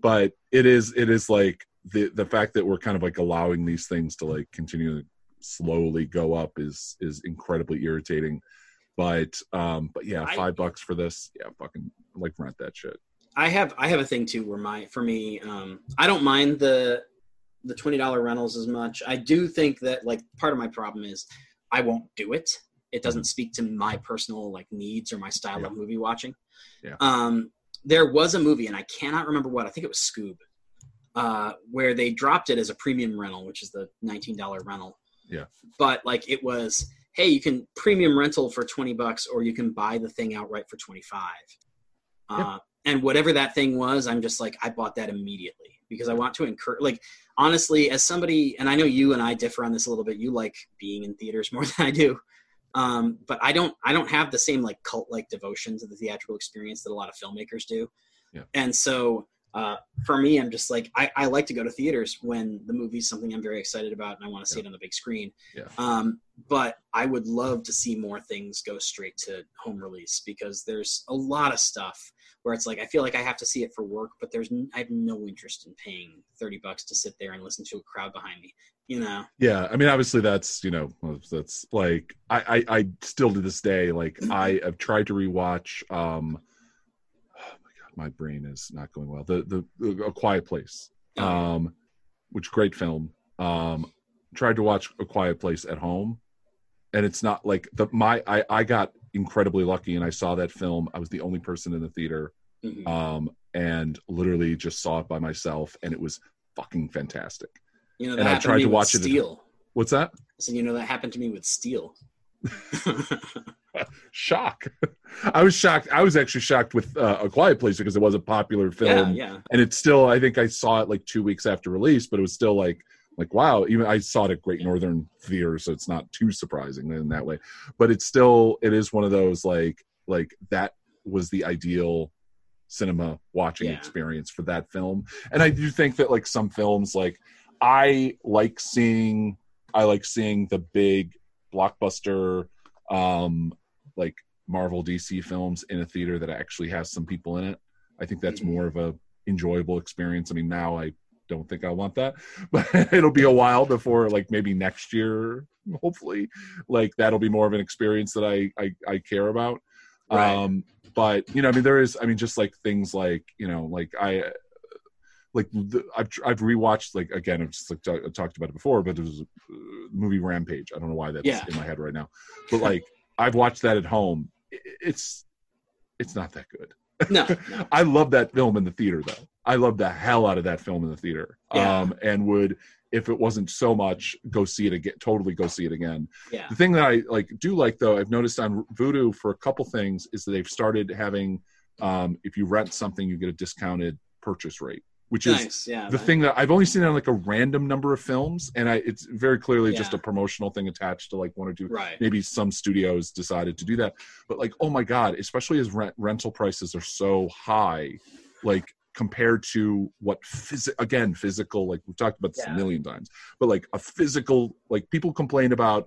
but it is it is like the the fact that we're kind of like allowing these things to like continue to slowly go up is is incredibly irritating but um but yeah I- five bucks for this yeah fucking like rent that shit I have I have a thing too where my for me um I don't mind the the twenty dollar rentals as much. I do think that like part of my problem is I won't do it. It doesn't speak to my personal like needs or my style Yeah. of movie watching. Yeah. Um there was a movie and I cannot remember what. I think it was Scoob. Uh where they dropped it as a premium rental, which is the nineteen dollar rental. Yeah. But like it was hey, you can premium rental for 20 bucks or you can buy the thing outright for 25. Uh, and whatever that thing was, I'm just like, I bought that immediately because I want to encourage, like, honestly, as somebody, and I know you and I differ on this a little bit, you like being in theaters more than I do. Um, but I don't, I don't have the same like cult like devotion to the theatrical experience that a lot of filmmakers do. Yeah. And so, uh, for me, I'm just like, I, I like to go to theaters when the movie's something I'm very excited about and I want to see it on the big screen. Yeah. Um, but I would love to see more things go straight to home release because there's a lot of stuff where it's like I feel like I have to see it for work, but there's n- I have no interest in paying thirty bucks to sit there and listen to a crowd behind me. You know, Yeah, I mean, obviously, that's you know, that's like I, I, I still to this day, like I have tried to rewatch. um my brain is not going well. The the A Quiet Place, Oh, um, which great film. Um, tried to watch A Quiet Place at home, and it's not like the my I I got incredibly lucky, and I saw that film. I was the only person in the theater, Mhm. um, and literally just saw it by myself, and it was fucking fantastic. you know, that and I tried to me to with watch it Steel. What's that? So you know that happened to me with Steel. shock. I was shocked. I was actually shocked with uh, A Quiet Place because it was a popular yeah, film, yeah, and it's still. I think I saw it like two weeks after release, but it was still like like wow. Even I saw it at Great Northern Theater, so it's not too surprising in that way. But it's still it is one of those like like that was the ideal cinema watching Yeah. experience for that film. And I do think that like some films like I like seeing I like seeing the big blockbuster um like Marvel DC films in a theater that actually has some people in it. I think that's Mhm. more of a enjoyable experience. I mean now I don't think I want that, but it'll be a while before like maybe next year, hopefully, like that'll be more of an experience that I I, I care about. Right. Um, but you know, I mean, there is, I mean, just like things like you know, like I like the, I've I've rewatched like again I've just like t- I talked about it before, but it was uh, movie Rampage. I don't know why that's Yeah. in my head right now, but like I've watched that at home. It's it's not that good. No, no. I love that film in the theater though. I love the hell out of that film in the theater. Yeah. Um, and would if it wasn't so much go see it again. Totally go see it again. Yeah. The thing that I like do like though, I've noticed on Vudu for a couple things is that they've started having um, if you rent something, you get a discounted purchase rate, which is Yeah. the thing that I've only seen on like a random number of films, and I it's very clearly just a promotional thing attached to like one or two. Right. Maybe some studios decided to do that, but like, oh my god, especially as rent, rental prices are so high, like compared to what phys- again physical like we've talked about this Yeah. a million times but like a physical like people complain about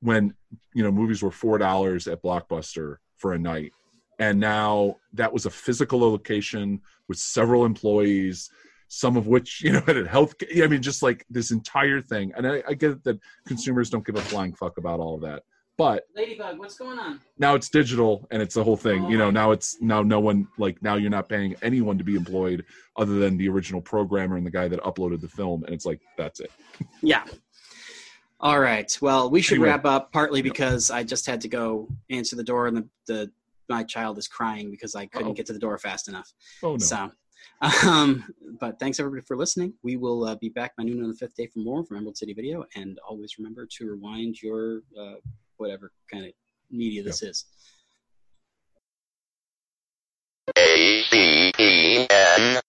when you know movies were four dollars at blockbuster for a night and now that was a physical location with several employees some of which you know had a health i mean just like this entire thing and I, I get that consumers don't give a flying fuck about all of that but Ladybug, what's going on? now it's digital and it's the whole thing you know oh. now it's now no one like now you're not paying anyone to be employed other than the original programmer and the guy that uploaded the film and it's like that's it Yeah. All right. Well, we should Anyway. wrap up partly because I just had to go answer the door and the, the my child is crying because I couldn't Uh-oh. get to the door fast enough. oh no So, um, but thanks everybody for listening. We will uh, be back by noon on the fifth day for more from Emerald City Video, and always remember to rewind your uh, whatever kind of media this is. A C E N